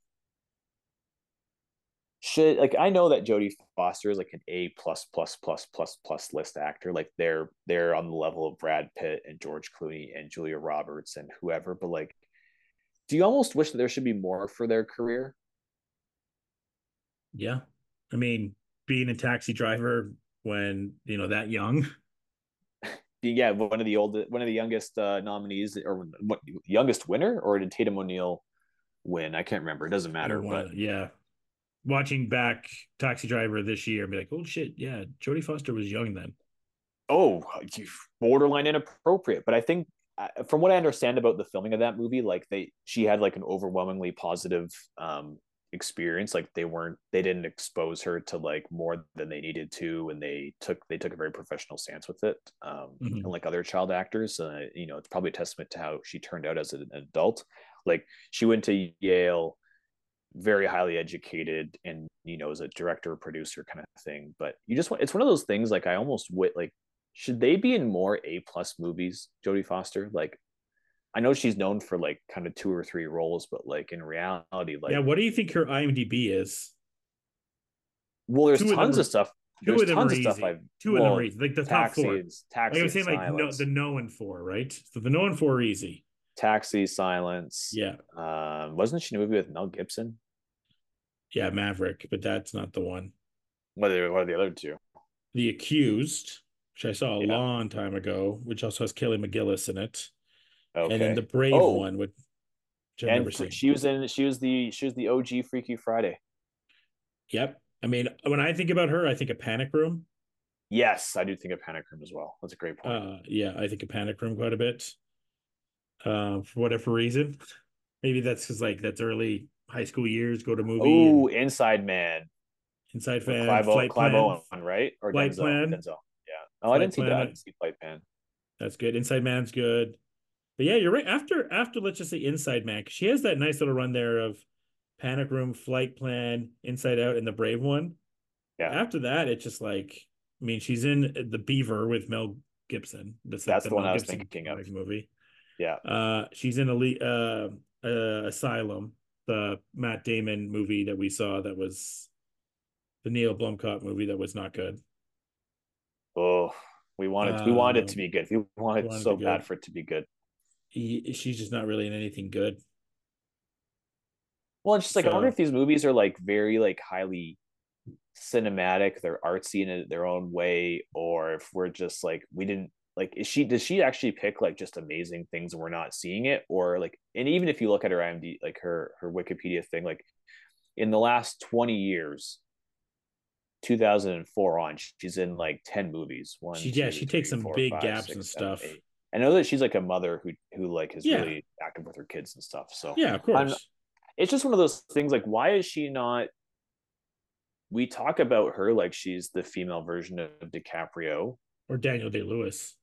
Should like I know that Jodie Foster is like an A plus plus plus plus plus list actor. Like they're they're on the level of Brad Pitt and George Clooney and Julia Roberts and whoever. But like, do you almost wish that there should be more for their career? Yeah. I mean, being a taxi driver when, you know, that young. Yeah, one of the old one of the youngest uh, nominees or what youngest winner, or did Tatum O'Neal win? I can't remember. It doesn't matter. But yeah. Watching back Taxi Driver this year and be like, oh shit, yeah, Jodie Foster was young then. oh, borderline inappropriate. But I think, uh, from what I understand about the filming of that movie, like they, she had like an overwhelmingly positive um, experience like they weren't they didn't expose her to like more than they needed to and they took they took a very professional stance with it um Mhm. unlike other child actors uh, you know it's probably a testament to how she turned out as an adult like she went to yale very highly educated and you know as a director producer kind of thing but you just want it's one of those things like i almost wit like should they be in more a plus movies jodie foster like i know she's known for like kind of two or three roles but like in reality like yeah, what do you think her IMDb is? well there's two of tons are- of stuff Two there's of them tons are of stuff easy. i've Two of them are easy. Like the top taxi, four. taxi Like I'm is saying, like no, the no and four, right? So the no and four are easy. taxi silence Yeah, um wasn't she in a movie with mel gibson yeah, Maverick, but that's not the one. what are, what are the other two The Accused, which I saw a Yeah. long time ago, which also has Kelly McGillis in it, okay and then the Brave Oh. one, I've and she was in she was the she was the og freaky friday Yep. I mean, when I think about her, I think of Panic Room. yes i do think of panic room as well that's a great point Uh, yeah, I think of Panic Room quite a bit. Uh, for whatever reason, maybe that's because like that's early high school years. Go to movie. oh inside man Inside Man, clive, Flight clive Plan. owen right or Flight denzel Plan. denzel yeah oh i didn't see that i didn't see flight plan That's good. Inside Man's good. But yeah, you're right. After after let's just say Inside Man, she has that nice little run there of Panic Room, Flight Plan, Inside Out, and the Brave one. Yeah. After that, it's just like I mean, she's in the Beaver with Mel Gibson. That's, like That's the one Mel I was Gibson thinking of. movie. yeah Uh, she's in Elite uh, uh, Asylum, the Matt Damon movie that we saw. That was the Neil Blomkamp movie that was not good. oh we wanted we wanted it to Um, be good we wanted, wanted it so bad good. for it to be good He, she's just not really in anything good. Well, it's just like I wonder if these movies are like very like highly cinematic, they're artsy in their own way, or if we're just like we didn't like is she does she actually pick like just amazing things and we're not seeing it, or like and even if you look at her IMD like her her Wikipedia thing, like in the last twenty years, two thousand and four on, she's in like ten movies. One, She- yeah, two, she takes some four, big five, gaps six, and seven, stuff. eight. I know that she's like a mother who who like is Yeah. really active with her kids and stuff. So Yeah, of course. it's just one of those things like why is she not we talk about her like she's the female version of DiCaprio or Daniel Day Lewis.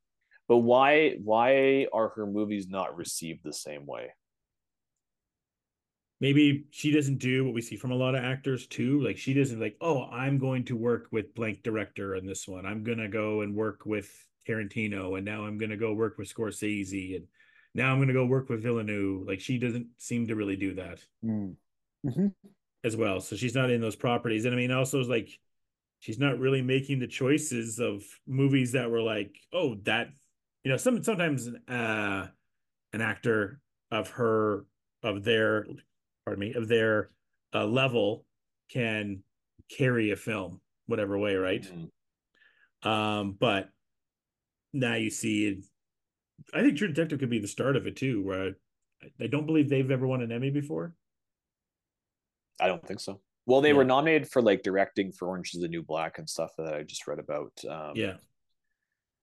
but why why are her movies not received the same way Maybe she doesn't do what we see from a lot of actors too. Like she doesn't like, oh, I'm going to work with blank director on this one. I'm gonna go and work with Tarantino, and now I'm gonna go work with Scorsese, and now I'm gonna go work with Villeneuve. Like she doesn't seem to really do that as well. So she's not in those properties. And I mean, also like she's not really making the choices of movies that were like, oh, that you know, some sometimes uh an actor of her of their pardon me, of their uh, level can carry a film whatever way, right? Um, but now you see I think True Detective could be the start of it too, where I, I don't believe they've ever won an Emmy before. I don't think so well they Yeah. were nominated for like directing for Orange is the New Black and stuff that I just read about um Yeah.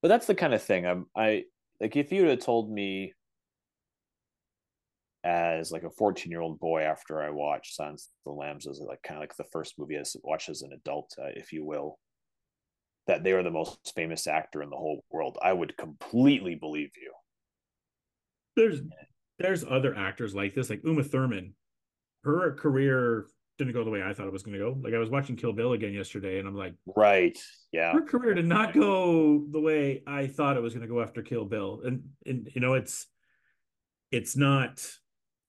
but that's the kind of thing I'm I like if you have told me as like a 14 year old boy after I watched Silence of the Lambs as like kind of like the first movie I watched as an adult, uh, if you will, that they are the most famous actor in the whole world, I would completely believe you. there's there's other actors like this, like Uma Thurman. Her career didn't go the way I thought it was going to go. Like I was watching Kill Bill again yesterday, and I'm like, Right. Yeah. her career did not go the way I thought it was going to go after Kill Bill. And and you know, it's it's not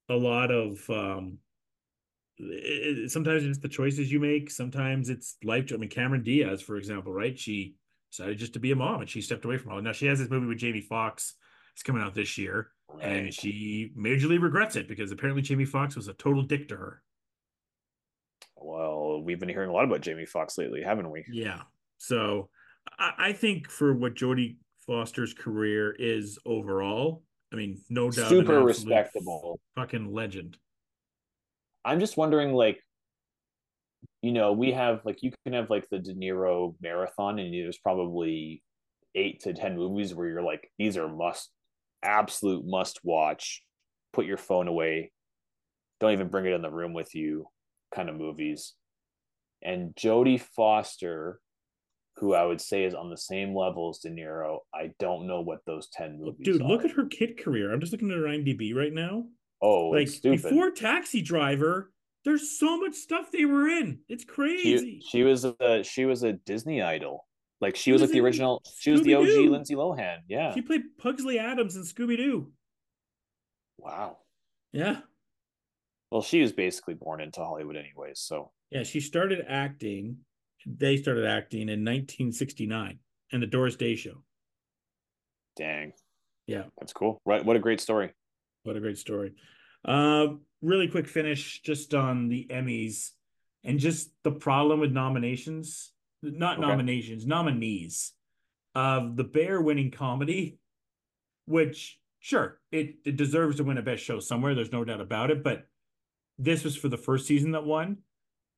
a lot of um it, it- sometimes it's the choices you make. Sometimes it's life. I mean, Cameron Diaz, for example, right? She decided just to be a mom, and she stepped away from all. Now she has this movie with Jamie Foxx. It's coming out this year, and she majorly regrets it because apparently Jamie Foxx was a total dick to her. Well, we've been hearing a lot about Jamie Foxx lately, haven't we? Yeah. So I, I think for what Jodie Foster's career is overall, I mean, no doubt, Super respectable. fucking legend. I'm just wondering, like, you know, we mm. have like you can have like the De Niro marathon, and there's probably eight to ten movies where you're like, these are must, absolute must watch. Put your phone away. Don't even bring it in the room with you. kind of movies. And Jodie Foster, who I would say is on the same level as De Niro, I don't know what those 10 movies Dude, are. look at her kid career. I'm just looking at her IMDb right now. Oh, like stupid. before Taxi Driver, there's so much stuff they were in. It's crazy. she, she was a she was a Disney idol. Like she, was, was like the in original. She was the OG Lindsay Lohan. Yeah. She played Pugsley Addams in Scooby Doo. wow. Yeah. Well, she was basically born into Hollywood, anyways. So Yeah, she started acting. They started acting in 1969 in the Doris Day Show. dang, Yeah, that's cool. Right. What a great story. What a great story. Uh, really quick finish just on the Emmys and just the problem with nominations, not Okay. nominations, nominees of the Bear winning comedy, which sure it, it deserves to win a best show somewhere. There's no doubt about it. But this was for the first season that won.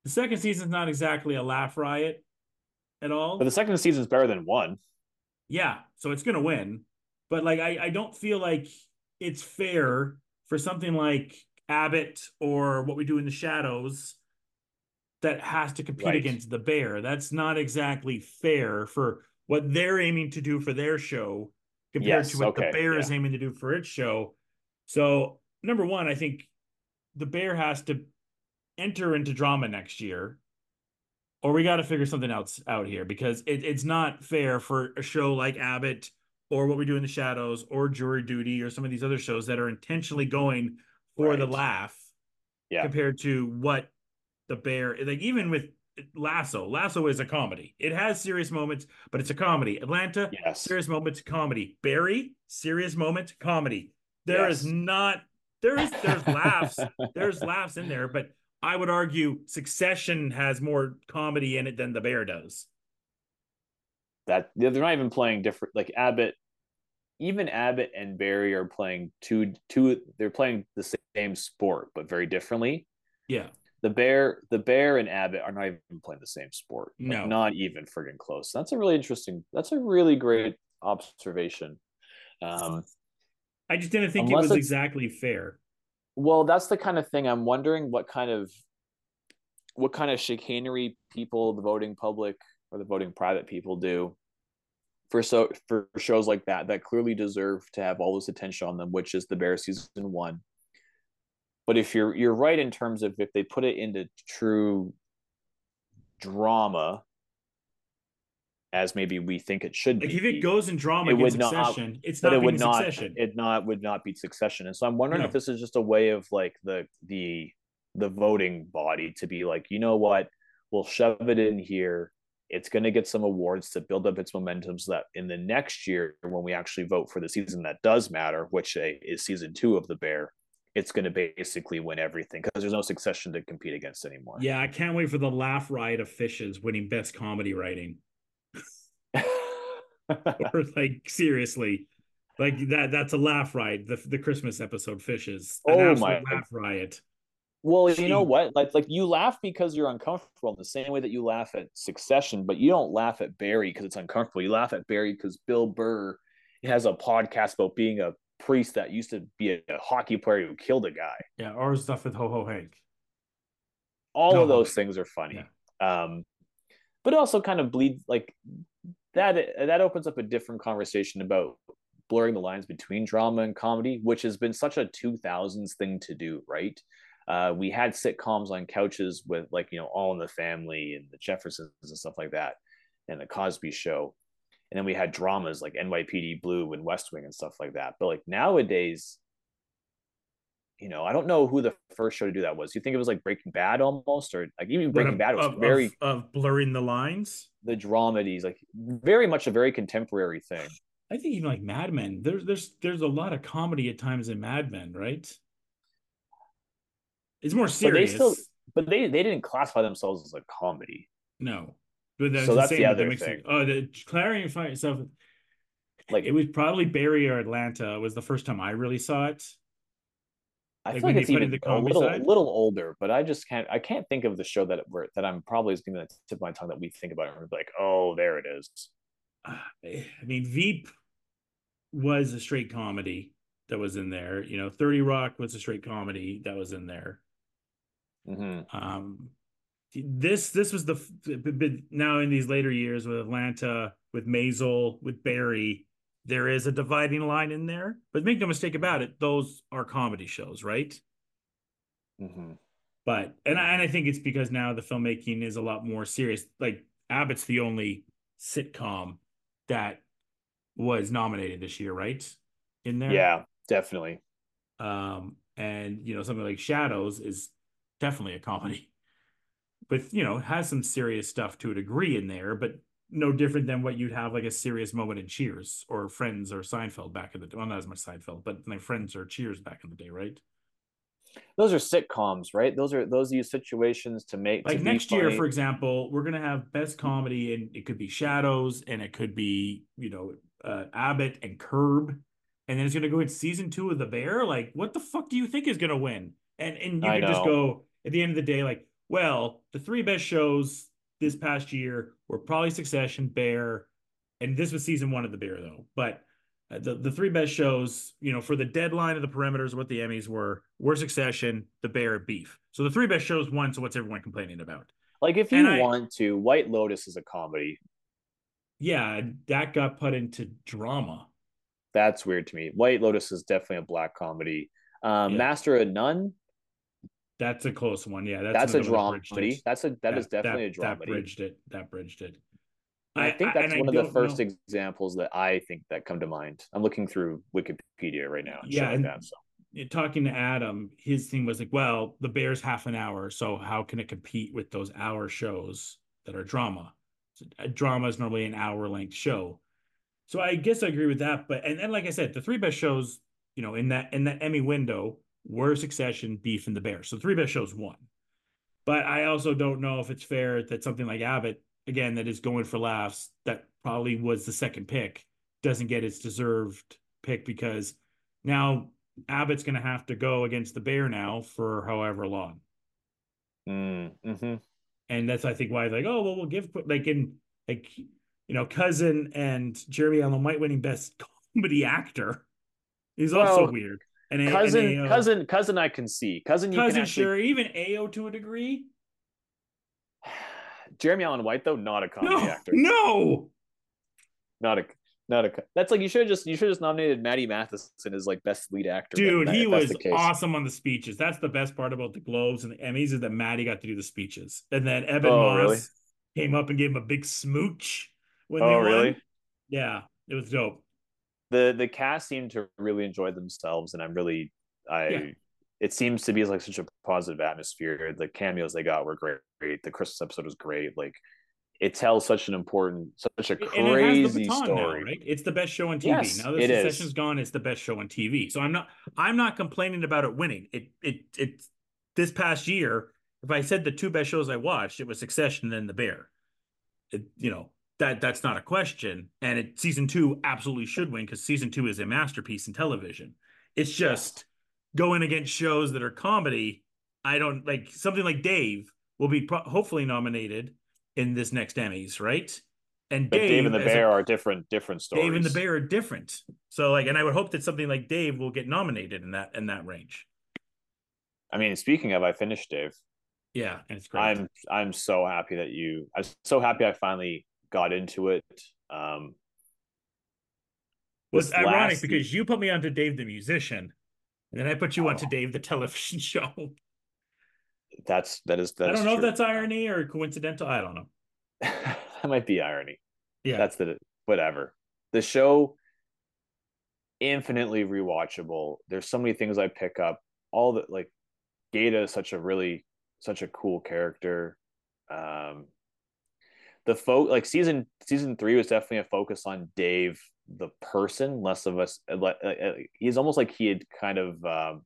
The second season's not exactly a laugh riot at all. But the second season is better than one. Yeah, so it's gonna win. But like I, I don't feel like it's fair for something like Abbott or what we do in the shadows that has to compete Right. against the bear. That's not exactly fair for what they're aiming to do for their show compared Yes, to what okay, the bear is aiming to do for its show. So number one, I think the bear has to enter into drama next year or we got to figure something else out here because it, it's not fair for a show like Abbott or what we do in the shadows or jury duty or some of these other shows that are intentionally going for the laugh Yeah. compared to what the bear like even with lasso lasso is a comedy it has serious moments but it's a comedy atlanta Yes. serious moments comedy barry serious moment comedy There is Yes. not there is there's laughs there's laughs in there but i would argue succession has more comedy in it than the bear does that they're not even playing different. Like Abbott, even Abbott and Barry are playing two two. They're playing the same sport but very differently. yeah The bear, the bear and Abbott are not even playing the same sport. Like, No. not even friggin' close. That's a really interesting. That's a really great observation. Um, i just didn't think it was exactly fair well, that's the kind of thing I'm wondering what kind of what kind of chicanery people, the voting public or the voting private people do for so for shows like that that clearly deserve to have all this attention on them, which is the Bear season one. But if you're you're right in terms of if they put it into true drama, as maybe we think it should like be, if it goes in drama it would not- it's not it would not succession it not would not be succession and so i'm wondering No. if this is just a way of like the the the voting body to be like you know what we'll shove it in here it's going to get some awards to build up its momentum so that in the next year when we actually vote for the season that does matter which uh, is season two of the bear it's going to basically win everything because there's no succession to compete against anymore. Yeah i can't wait for the laugh riot of fishes winning best comedy writing. (laughs) (laughs) Or like seriously. Like that that's a laugh riot the, the christmas episode fishes. An Oh absolute my- laugh riot Well, you know what? Like, like you laugh because you're uncomfortable in the same way that you laugh at Succession, but you don't laugh at Barry because it's uncomfortable. You laugh at Barry because Bill Burr has a podcast about being a priest that used to be a, a hockey player who killed a guy. yeah or stuff with ho ho hank All No, of those things are funny. Um, but it also kind of bleeds like that. That opens up a different conversation about blurring the lines between drama and comedy, which has been such a 2000s thing to do, right? Uh, we had sitcoms on couches with like you know All in the Family and the Jeffersons and stuff like that, and the Cosby Show, and then we had dramas like NYPD Blue and West Wing and stuff like that. But like nowadays, you know, I don't know who the first show to do that was. You think it was like Breaking Bad almost, or like even Breaking of, Bad was of, very of, of blurring the lines the dramedies, like very much a very contemporary thing. i think even like mad men there's there's there's a lot of comedy at times in mad men right it's more serious. But they still- But they they didn't classify themselves as a comedy. no but that's So that's the other thing. oh the clarify yourself Like it was probably barry or atlanta was the first time i really saw it I like feel like they it's put even in the a comedy little side? little older, but I just can't I can't think of the show that where that I'm probably is going to tip of my tongue that we think about it and we're like, oh, there it is. Ah, I mean, Veep was a straight comedy that was in there. You know, 30 Rock was a straight comedy that was in there. Mm-hmm. Um, this this was the now in these later years with Atlanta, with Maisel, with Barry, there is a dividing line in there. But make no mistake about it, those are comedy shows, right? Mm-hmm. But and I, and I think it's because now the filmmaking is a lot more serious. Like Abbott's the only sitcom that was nominated this year, right? In there, Yeah, definitely. Um, and you know something like Shadows is definitely a comedy, but you know has some serious stuff to a degree in there, but no different than what you'd have like a serious moment in Cheers or Friends or Seinfeld back in the well not as much Seinfeld, but like Friends or Cheers back in the day, right? Those are sitcoms, right? Those are those use situations to make like to next year for example we're gonna have best comedy and it could be shadows and it could be you know uh, abbott and curb and then it's gonna go in season two of the bear? Like what the fuck do you think is gonna win? And and you I can just go at the end of the day like well the three best shows this past year were probably succession bear and this was season one of the bear though but uh, the, the three best shows, you know, for the deadline of the parameters, what the Emmys were, were Succession, The Bear, Beef. So the three best shows won. So what's everyone complaining about? like if and you I- want to, White Lotus is a comedy. Yeah, that got put into drama. That's weird to me. White Lotus is definitely a black comedy. Um, Yeah. Master of None, That's a close one. Yeah, that's, a another one dramedy. That's a that is definitely that, a That bridged it. That bridged it. And I, think that's I one of the first know- examples that I think that come to mind. I'm looking through Wikipedia right now. And Yeah, and- that, so. talking to Adam, his thing was like, well, the Bears half an hour, so how can it compete with those hour shows that are drama? So, a drama is normally an hour length show, so I guess I agree with that. But and then, like I said, the three best shows, you know, in that in that Emmy window were Succession, Beef, and The Bear. So three best shows won. But I also don't know if it's fair that something like Abbott, again, that is going for laughs, that probably was the second pick, doesn't get its deserved pick because now Abbott's going to have to go against the Bear now for however long. Mm, hmm And that's, I think, why like, oh, well, we'll give, like, in, like, you know, Cousin and Jeremy Allen White winning best (laughs) comedy actor is also Well, weird. And A- Cousin, Ayo cousin, cousin, I can see. Cousin, you cousin, can actually. sure. Even Ayo to a degree. (sighs) Jeremy Allen White, though, not a comedy No, actor. no. Not a, not a. That's like you should have just you should just nominated Matty Matheson as like best lead actor. Dude, if he was awesome on the speeches. That's the best part about the Globes and the Emmys is that Matty got to do the speeches. And then Ebon Oh, Moss really? came up and gave him a big smooch when Oh, they won. really? Yeah, it was dope. The the cast seemed to really enjoy themselves, and I'm really I. Yeah. It seems to be like such a positive atmosphere. The cameos they got were great. The Christmas episode was great. Like it tells such an important, such a and it has crazy the baton story. now, right? It's the best show on TV. Yes, now that it is. Succession's gone, it's the best show on TV. So I'm not I'm not complaining about it winning. It it it this past year, if I said the two best shows I watched, it was Succession and then The Bear. It, you know, that that's not a question. And it season two absolutely should win because season two is a masterpiece in television. It's just going against shows that are comedy. I don't like something like Dave will be pro- hopefully nominated in this next Emmys, right? And But Dave, and the as a- Bear are different, different stories. Dave and the Bear are different. So like, and I would hope that something like Dave will get nominated in that in that range. I mean, speaking of, I finished Dave. Yeah, and it's great. I'm I'm so happy that you. I'm so happy I finally got into it. Um, well, it's this ironic because you put me onto Dave the musician, and then I put you onto Oh. Dave the television (laughs) show. that's that is that I don't know if that's irony or coincidental. I don't know. (laughs) that might be irony. Yeah, That's the whatever. The show infinitely rewatchable. There's so many things I pick up. All that like Gata is such a really such a cool character. Um the folk like season season three was definitely a focus on Dave the person, less of us. uh, uh, uh, He's almost like he had kind of um,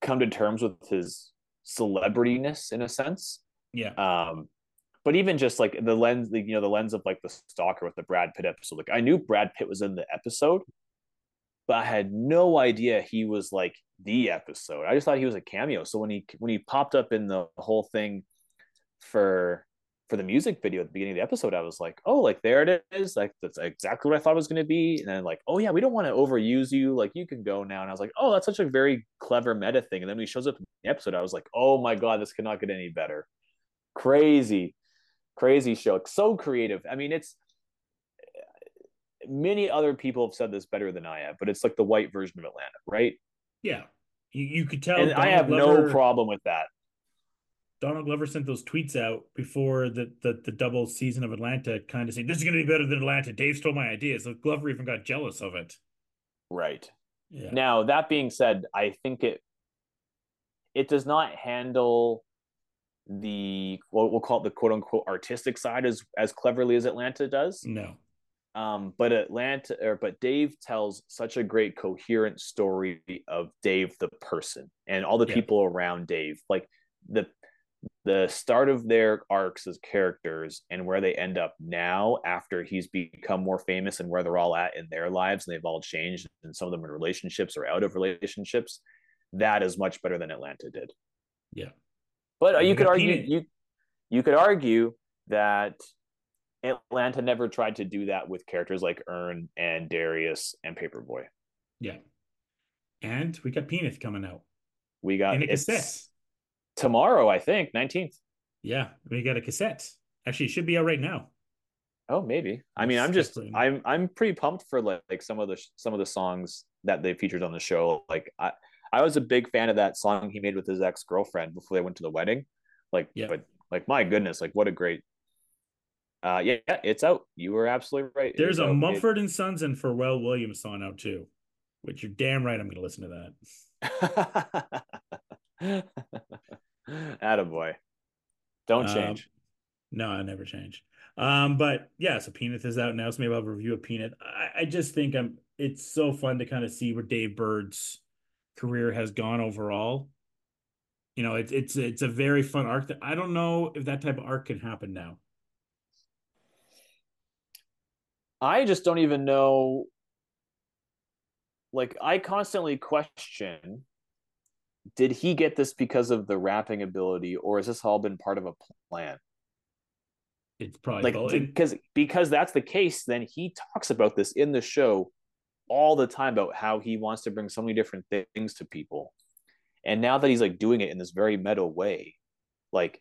come to terms with his celebrityness in a sense. Yeah, um but even just like the lens the, you know the lens of like the stalker with the brad pitt episode like i knew brad pitt was in the episode but i had no idea he was like the episode. I just thought he was a cameo. So when he when he popped up in the whole thing for for the music video at the beginning of the episode, I was like, oh, like there it is. Like that's exactly what I thought it was going to be. And then like, oh yeah, we don't want to overuse you. Like you can go now. And I was like, oh, that's such a very clever meta thing. And then when he shows up in the episode, I was like, oh my god, this cannot get any better. Crazy, crazy show. So creative. I mean, it's many other people have said this better than I have, but it's like the white version of Atlanta, right? Yeah, you, you could tell. And I have Glover, no problem with that. Donald Glover sent those tweets out before the the, the double season of Atlanta, kind of saying this is going to be better than Atlanta. Dave stole my ideas. So Glover even got jealous of it. Right. Yeah. Now that being said, I think it it does not handle the what we'll call it the quote unquote artistic side as as cleverly as Atlanta does. No. Um, but Atlanta or but Dave tells such a great coherent story of Dave the person and all the Yeah. people around Dave. Like the the start of their arcs as characters and where they end up now after he's become more famous and where they're all at in their lives and they've all changed and some of them in relationships or out of relationships that is much better than atlanta did Yeah. but uh, you could argue you you could argue that atlanta never tried to do that with characters like Earn and darius and paperboy Yeah. And we got Penith coming out we got in a it's cassette. Tomorrow i think 19th Yeah, we got a cassette. Actually, it should be out right now. Oh, maybe. I mean, I'm just. I'm I'm pretty pumped for like, like some of the some of the songs that they featured on the show. Like I I was a big fan of that song he made with his ex girlfriend before they went to the wedding. Like, Yeah. but like my goodness, like what a great. Uh, yeah, yeah, it's out. You were absolutely right. There's a out. Mumford and Sons and Pharrell Williams song out too, which you're damn right I'm going to listen to that. (laughs) (laughs) Attaboy. Don't Um, change. No, I never change. Um, but yeah, so Penith is out now, so maybe I'll review a Penith. I, I just think I'm it's so fun to kind of see where Dave Burd's career has gone overall. You know, it's it's it's a very fun arc that I don't know if that type of arc can happen now. I just don't even know. Like, I constantly question did he get this because of the rapping ability, or has this all been part of a plan? It's probably Like, because because that's the case, then he talks about this in the show all the time about how he wants to bring so many different things to people. And now that he's like doing it in this very meta way, like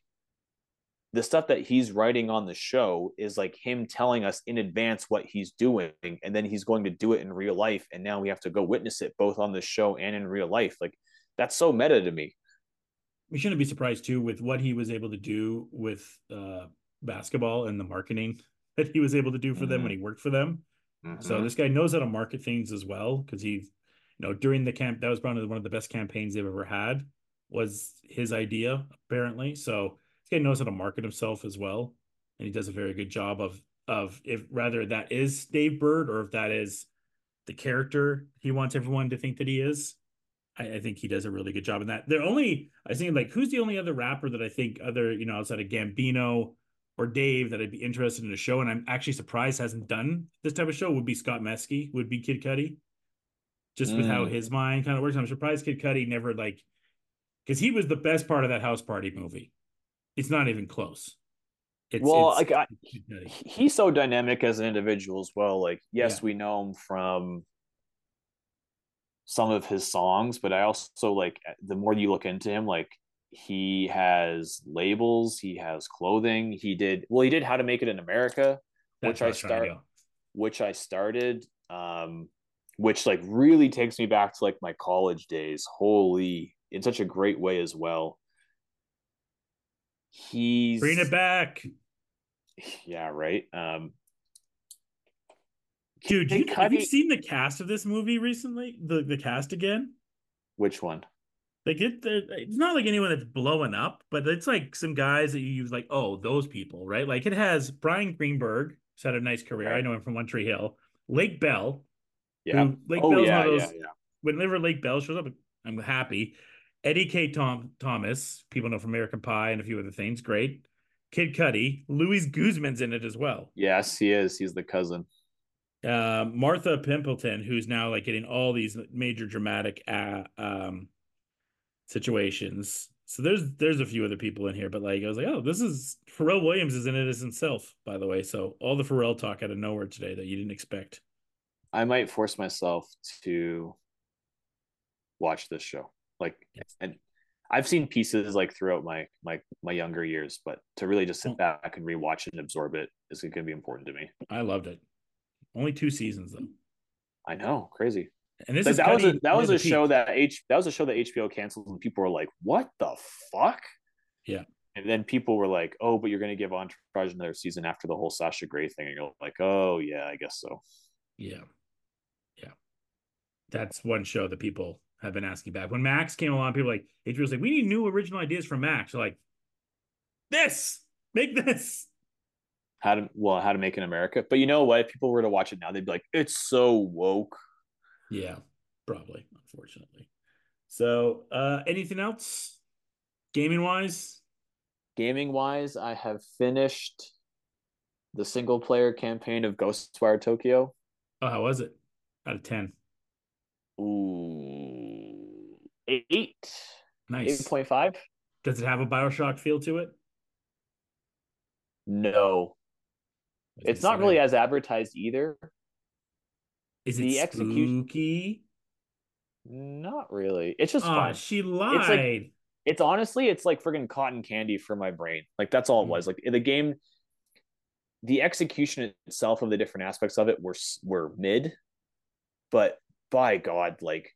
the stuff that he's writing on the show is like him telling us in advance what he's doing and then he's going to do it in real life and now we have to go witness it both on the show and in real life like that's so meta to me we shouldn't be surprised too with what he was able to do with uh basketball and the marketing (laughs) that he was able to do for them Mhm. when he worked for them. Mm-hmm. So this guy knows how to market things as well because he's, you know, during the camp that was probably one of the best campaigns they've ever had was his idea apparently. So this guy knows how to market himself as well, and he does a very good job of of if rather that is Dave Burd or if that is the character he wants everyone to think that he is. I, I think he does a really good job in that. The only I think like who's the only other rapper that I think other you know outside of Gambino or Dave that I'd be interested in a show, and I'm actually surprised hasn't done this type of show would be Scott Mescudi, would be Kid Cudi, just with how Mm. his mind kind of works. I'm surprised Kid Cudi never like because he was the best part of that house party movie. It's not even close. It's, Well, it's like, I- he's so dynamic as an individual as well like yes Yeah. we know him from some of his songs but i also like the more you look into him like he has labels he has clothing he did well he did how to make it in america That's which I start- which I started, um, which like really takes me back to like my college days. Holy, in such a great way as well. He's Bring it back, yeah, right. Um, dude. Kid You, have you seen the cast of this movie recently? The the cast again. which one? Like it, they're- it's not like anyone that's blowing up, but it's like some guys that you use like, oh, those people, right? Like it has Bryan Greenberg, who's had a nice career. I know him from One Tree Hill. Lake Bell, Yeah. who Lake oh Bell's yeah, one of yeah, those. yeah. Whenever Lake Bell shows up, I'm happy. Eddie Kaye Tom Thomas, people know from American Pie and a few other things. Great. Kid Cudi, Luis Guzman's in it as well. Yes, he is. He's the cousin. Uh, Martha Plimpton, who's now like getting all these major dramatic uh, um, situations. So there's there's a few other people in here, but like I was like, oh, this is Pharrell Williams is in it as himself, by the way. So all the Pharrell talk out of nowhere today that you didn't expect. I might force myself to watch this show. Like, Yes. and I've seen pieces like throughout my my my younger years, but to really just sit back and rewatch it and absorb it is going to be important to me. I loved it. Only two seasons though, I know, crazy. and this is that was a that was a show peak. that H that was a show that HBO canceled, and people were like, "What the fuck?" Yeah. And then people were like, "Oh, but you're going to give Entourage another season after the whole Sasha Grey thing," and you're like, "Oh yeah, I guess so." Yeah. Yeah. That's one show that people have been asking back. When Max came along, people were like HBO was like, we need new original ideas from Max. They're like, this, make this. How to well, how to make in America. But you know what? If people were to watch it now, they'd be like, "It's so woke." Yeah, probably, unfortunately. So uh anything else? Gaming wise? Gaming wise, I have finished the single player campaign of Ghostwire Tokyo. Oh, how was it? Out of ten. Ooh, eight, eight Nice. point five. Does it have a Bioshock feel to it? No, it's not really as advertised either. Is it the execution- spooky? Not really. It's just Oh, fun. she lied. like- It's honestly, it's like friggin' cotton candy for my brain. Like that's all it Mm. was. Like the game, the execution itself of the different aspects of it were were mid, but by God, like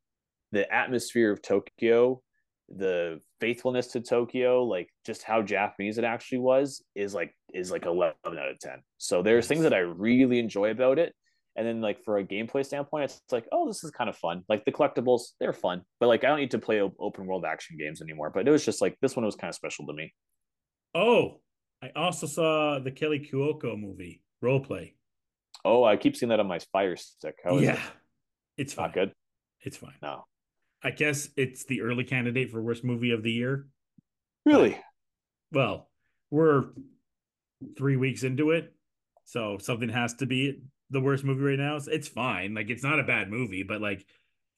the atmosphere of Tokyo, the faithfulness to Tokyo, like just how Japanese it actually was, is like is like eleven out of ten. So there's things that I really enjoy about it. And then like for a gameplay standpoint, it's like, oh, this is kind of fun. Like the collectibles, they're fun, but like I don't need to play open world action games anymore. But it was just like this one was kind of special to me. Oh, I also saw the Kaley Cuoco movie, role play. Oh, I keep seeing that on my Fire Stick. How is yeah. it? It's fine. Not good. It's fine. No, I guess it's the early candidate for worst movie of the year. really. Well, we're three weeks into it, so something has to be the worst movie right now. It's- It's fine. Like it's not a bad movie, but like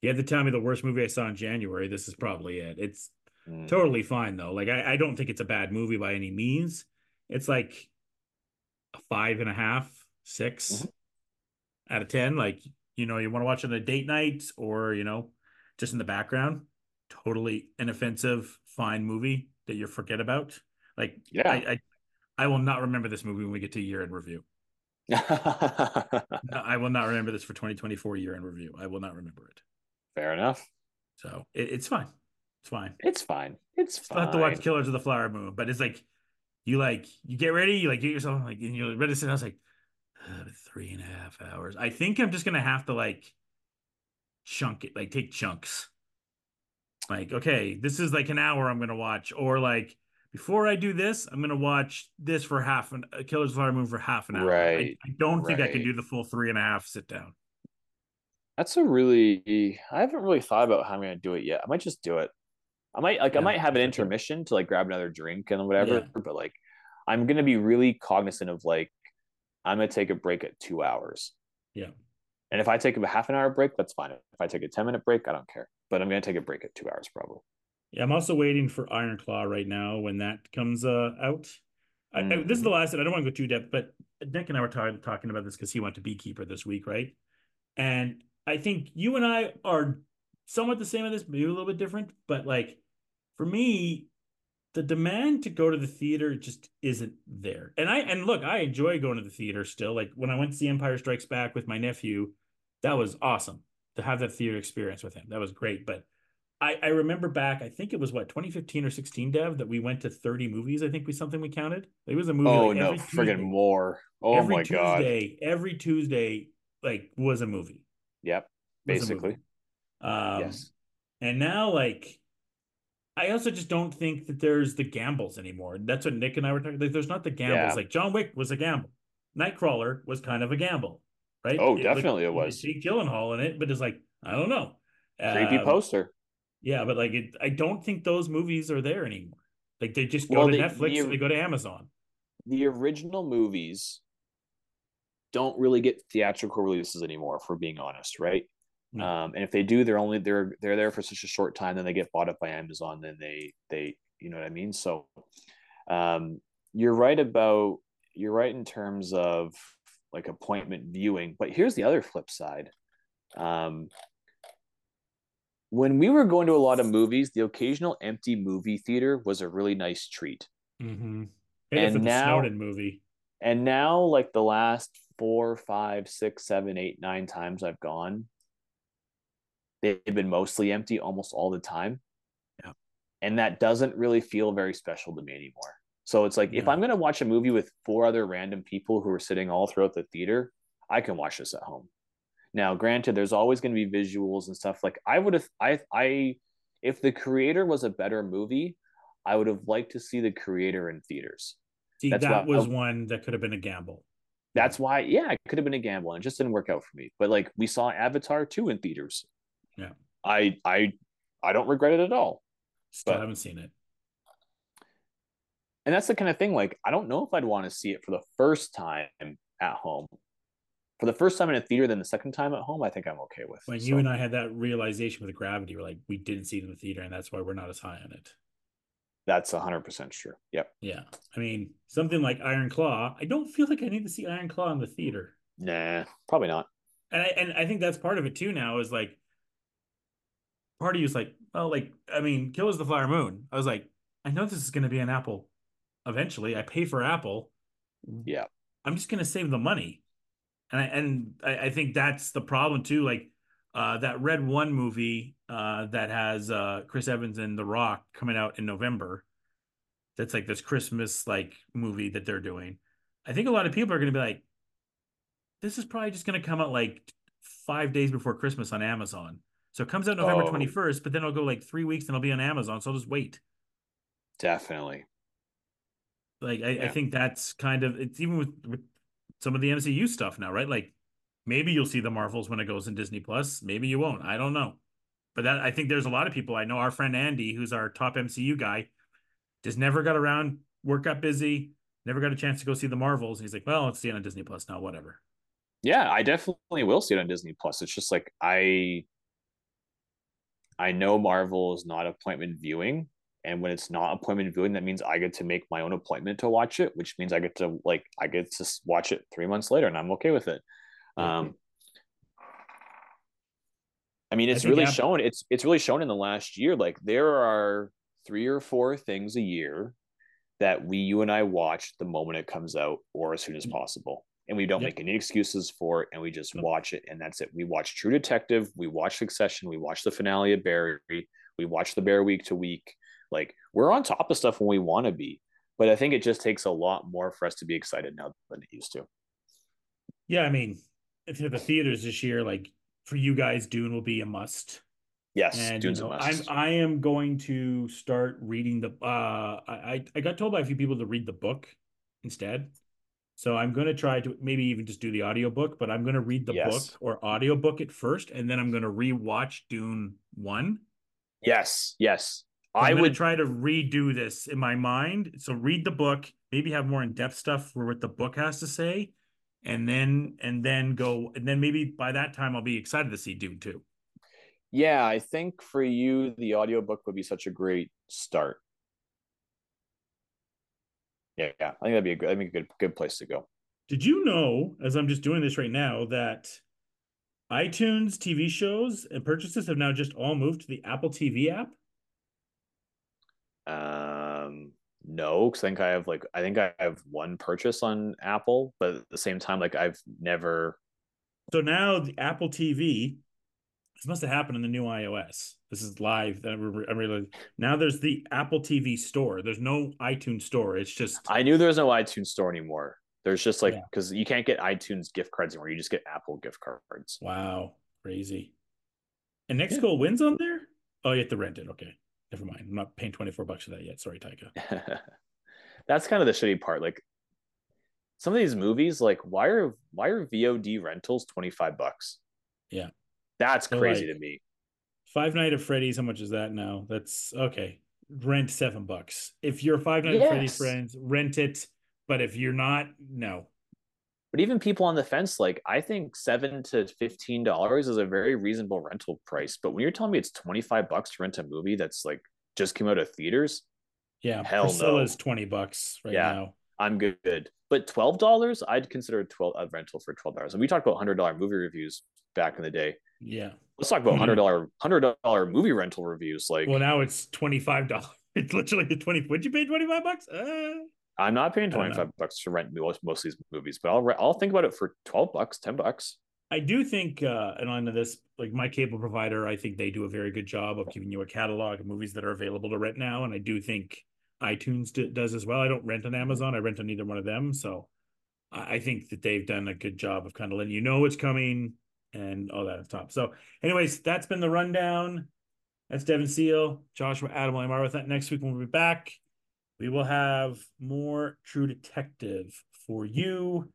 you have to tell me the worst movie I saw in January. This is probably it. It's Mm. totally fine though. Like I, I don't think it's a bad movie by any means. It's like a five and a half, six 6 Mhm. out of ten. Like you know, you want to watch it on a date night or you know, just in the background. Totally inoffensive, fine movie that you forget about. Like Yeah. I, I, I will not remember this movie when we get to year in review. (laughs) I will not remember this for 2024 year in review. I will not remember it. Fair enough. So it, it's fine. It's fine. It's fine. It's Still fine. have to watch Killers of the Flower Moon, but it's like you like you get ready, you like get yourself like and you're ready to sit. I was like uh, three and a half hours. I think I'm just gonna have to like chunk it, like take chunks. Like okay, this is like an hour I'm gonna watch, or like before I do this, I'm gonna watch this for half an uh, Killers of Flower Moon for half an hour. Right, I, don't think I can do the full three and a half sit down. That's a really. I haven't really thought about how I'm gonna do it yet. I might just do it. I might like. I might have an intermission to like grab another drink and whatever. Yeah. But like, I'm gonna be really cognizant of like, I'm gonna take a break at two hours. Yeah. And if I take a half an hour break, that's fine. If I take a ten minute break, I don't care. But I'm gonna take a break at two hours probably. Yeah, I'm also waiting for Iron Claw right now when that comes uh, out. I, I, this is the last, and I don't want to go too depth, but Nick and I were talking talking about this because he went to Beekeeper this week, right? And I think you and I are somewhat the same on this, maybe a little bit different, but like for me, the demand to go to the theater just isn't there. And I and look, I enjoy going to the theater still. Like when I went to see Empire Strikes Back with my nephew, that was awesome to have that theater experience with him. That was great, but I, I remember back, I think it was what 2015 or 16, Dev, that we went to 30 movies. I think we something we counted. It was a movie. Oh like, no, friggin' more. Oh every my god. Tuesday, every Tuesday, like was a movie. Yep. Basically. movie. Um, yes. And now, like, I also just don't think that there's the gambles anymore. That's what Nick and I were talking. Like, there's not the gambles. Yeah. Like John Wick was a gamble. Nightcrawler was kind of a gamble, right? Oh, like, definitely it was. Jake Gyllenhaal in it, but it's like I don't know. Creepy Um, poster. Yeah, but like it, I don't think those movies are there anymore. Like they just go Well, to the- Netflix the- or they go to Amazon. the original movies don't really get theatrical releases anymore, if we're being honest, right? No. Um, and if they do, they're only they're they're there for such a short time, then they get bought up by Amazon, then they they You know what I mean? So um, you're right about you're right in terms of like appointment viewing, but here's the other flip side. Um, when we were going to a lot of movies, the occasional empty movie theater was a really nice treat. Mm-hmm. And now- Snowden movie. And now, like the last four, five, six, seven, eight, nine times I've gone, they've been mostly empty almost all the time. Yeah. And that doesn't really feel very special to me anymore. So it's like if I'm going to watch a movie with four other random people who are sitting all throughout the theater, I can watch this at home. Now, granted, there's always going to be visuals and stuff. Like I would have, I, I, if the creator was a better movie, I would have liked to see the creator in theaters. See, That's that was one that could have been a gamble. That's why, yeah, it could have been a gamble and it just didn't work out for me. But like we saw Avatar 2 in theaters. Yeah. I I I don't regret it at all. Still But- haven't seen it. And that's the kind of thing like I don't know if I'd want to see it for the first time at home. For the first time in a theater, then the second time at home, I think I'm okay with. When So, you and I had that realization with Gravity, we're like, we didn't see it in the theater, and that's why we're not as high on it. that's hundred percent true. Yep. Yeah. I mean, something like Iron Claw, I don't feel like I need to see Iron Claw in the theater. Nah, probably not. And I and I think that's part of it too now is like part of you is like, well, like, I mean, Kill is the Flower Moon. I was like, I know this is gonna be an Apple eventually. I pay for Apple. Yeah. I'm just gonna save the money. And I and I, I think that's the problem too. Like uh that Red One movie uh that has uh Chris Evans and The Rock coming out in November. That's like this Christmas like movie that they're doing. I think a lot of people are gonna be like, this is probably just gonna come out like five days before Christmas on Amazon. So it comes out November Oh. 21st, but then it'll go like three weeks and it'll be on Amazon. So I'll just wait. Definitely. Like I, I think that's kind of it's even with, with some of the MCU stuff now, right? Like maybe you'll see the Marvels when it goes in Disney Plus. Maybe you won't. I don't know. But that I think there's a lot of people I know. Our friend Andy, who's our top MCU guy, just never got around. Work got busy. Never got a chance to go see the Marvels. And he's like, well, let's see it on Disney Plus now. Whatever. Yeah, I definitely will see it on Disney Plus. It's just like I I know Marvel is not appointment viewing, and when it's not appointment viewing, that means I get to make my own appointment to watch it, which means I get to like I get to watch it three months later, and I'm okay with it. Um, I mean, it's think really Apple- shown. It's it's really shown in the last year. Like there are three or four things a year that we, you and I, watch the moment it comes out or as soon as possible, and we don't Yep. make any excuses for it, and we just watch it, and that's it. We watch True Detective, we watch Succession, we watch the finale of Barry, we watch the Bear week to week. Like we're on top of stuff when we want to be, but I think it just takes a lot more for us to be excited now than it used to. Yeah, I mean, to the theaters this year, like for you guys, Dune will be a must. Yes, and Dune's you know, a I'm must. I am going to start reading the uh I- I got told by a few people to read the book instead. So I'm going to try to maybe even just do the audiobook, but I'm going to read the Yes. book or audiobook it first and then I'm going to rewatch Dune 1. yes, yes. So I I'm would try to redo this in my mind. So read the book, maybe have more in-depth stuff for what the book has to say and then and then go and then maybe by that time I'll be excited to see Dune 2. Yeah, I think for you, the audiobook would be such a great start. Yeah, yeah. I think that'd be a good, that'd be a good, good place to go. Did you know, as I'm just doing this right now, that iTunes TV shows and purchases have now just all moved to the Apple TV app? Um, no, because I think I have like, I think I have one purchase on Apple, but at the same time, like I've never. So now the Apple TV, this must have happened in the new iOS. This is live. I re- I realize now there's the Apple TV store. There's no iTunes store. It's just I knew there was no iTunes store anymore. There's just like Yeah. because you can't get iTunes gift cards anymore. You just get Apple gift cards. wow, crazy. And Next Goal wins on there. Oh, you have to rent it. Okay, never mind. I'm not paying 24 bucks for that yet. Sorry, Taika. (laughs) That's kind of the shitty part. Like some of these movies, like why are why are VOD rentals twenty five bucks? Yeah. that's crazy like- to me. Five Night at Freddy's, how much is that now? That's okay. Rent seven bucks. If you're Five Night at Freddy's friends, rent it. But if you're not, no. But even people on the fence, like I think seven to fifteen dollars is a very reasonable rental price. But when you're telling me it's twenty five bucks to rent a movie that's like just came out of theaters, Yeah, Hell Priscilla's no. twenty bucks right Yeah. now. I'm good. But twelve dollars, I'd consider a twelve a rental for twelve dollars. And we talked about hundred dollar movie reviews back in the day. Yeah. Let's talk about Mhm. hundred dollar hundred dollar movie rental reviews. Like Well, now it's twenty five dollars. (laughs) It's literally the twenty. Would you pay twenty five bucks? Uh, I'm not paying twenty five bucks to rent most most of these movies, but I'll I'll think about it for twelve bucks, ten bucks. I do think, uh, and on this, like my cable provider, I think they do a very good job of giving you a catalog of movies that are available to rent now, and I do think iTunes d- does as well. I don't rent on Amazon; I rent on either one of them, so I, I think that they've done a good job of kind of letting you know it's coming and all that stuff. So, anyways, that's been the rundown. That's Devin Seal, Joshua Adam Lamar with that. Next week when we'll be back, we will have more True Detective for you.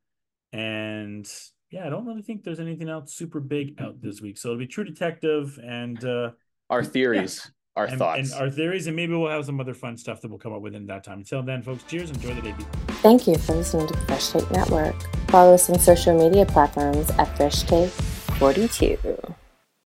And yeah, I don't really think there's anything else super big out this week. So it'll be True Detective and uh Our theories, our and, thoughts. and our theories, and maybe we'll have some other fun stuff that will come up within that time. Until then, folks, cheers, enjoy the day. Thank you for listening to the Fresh Take Network. Follow us on social media platforms at Fresh Take 42.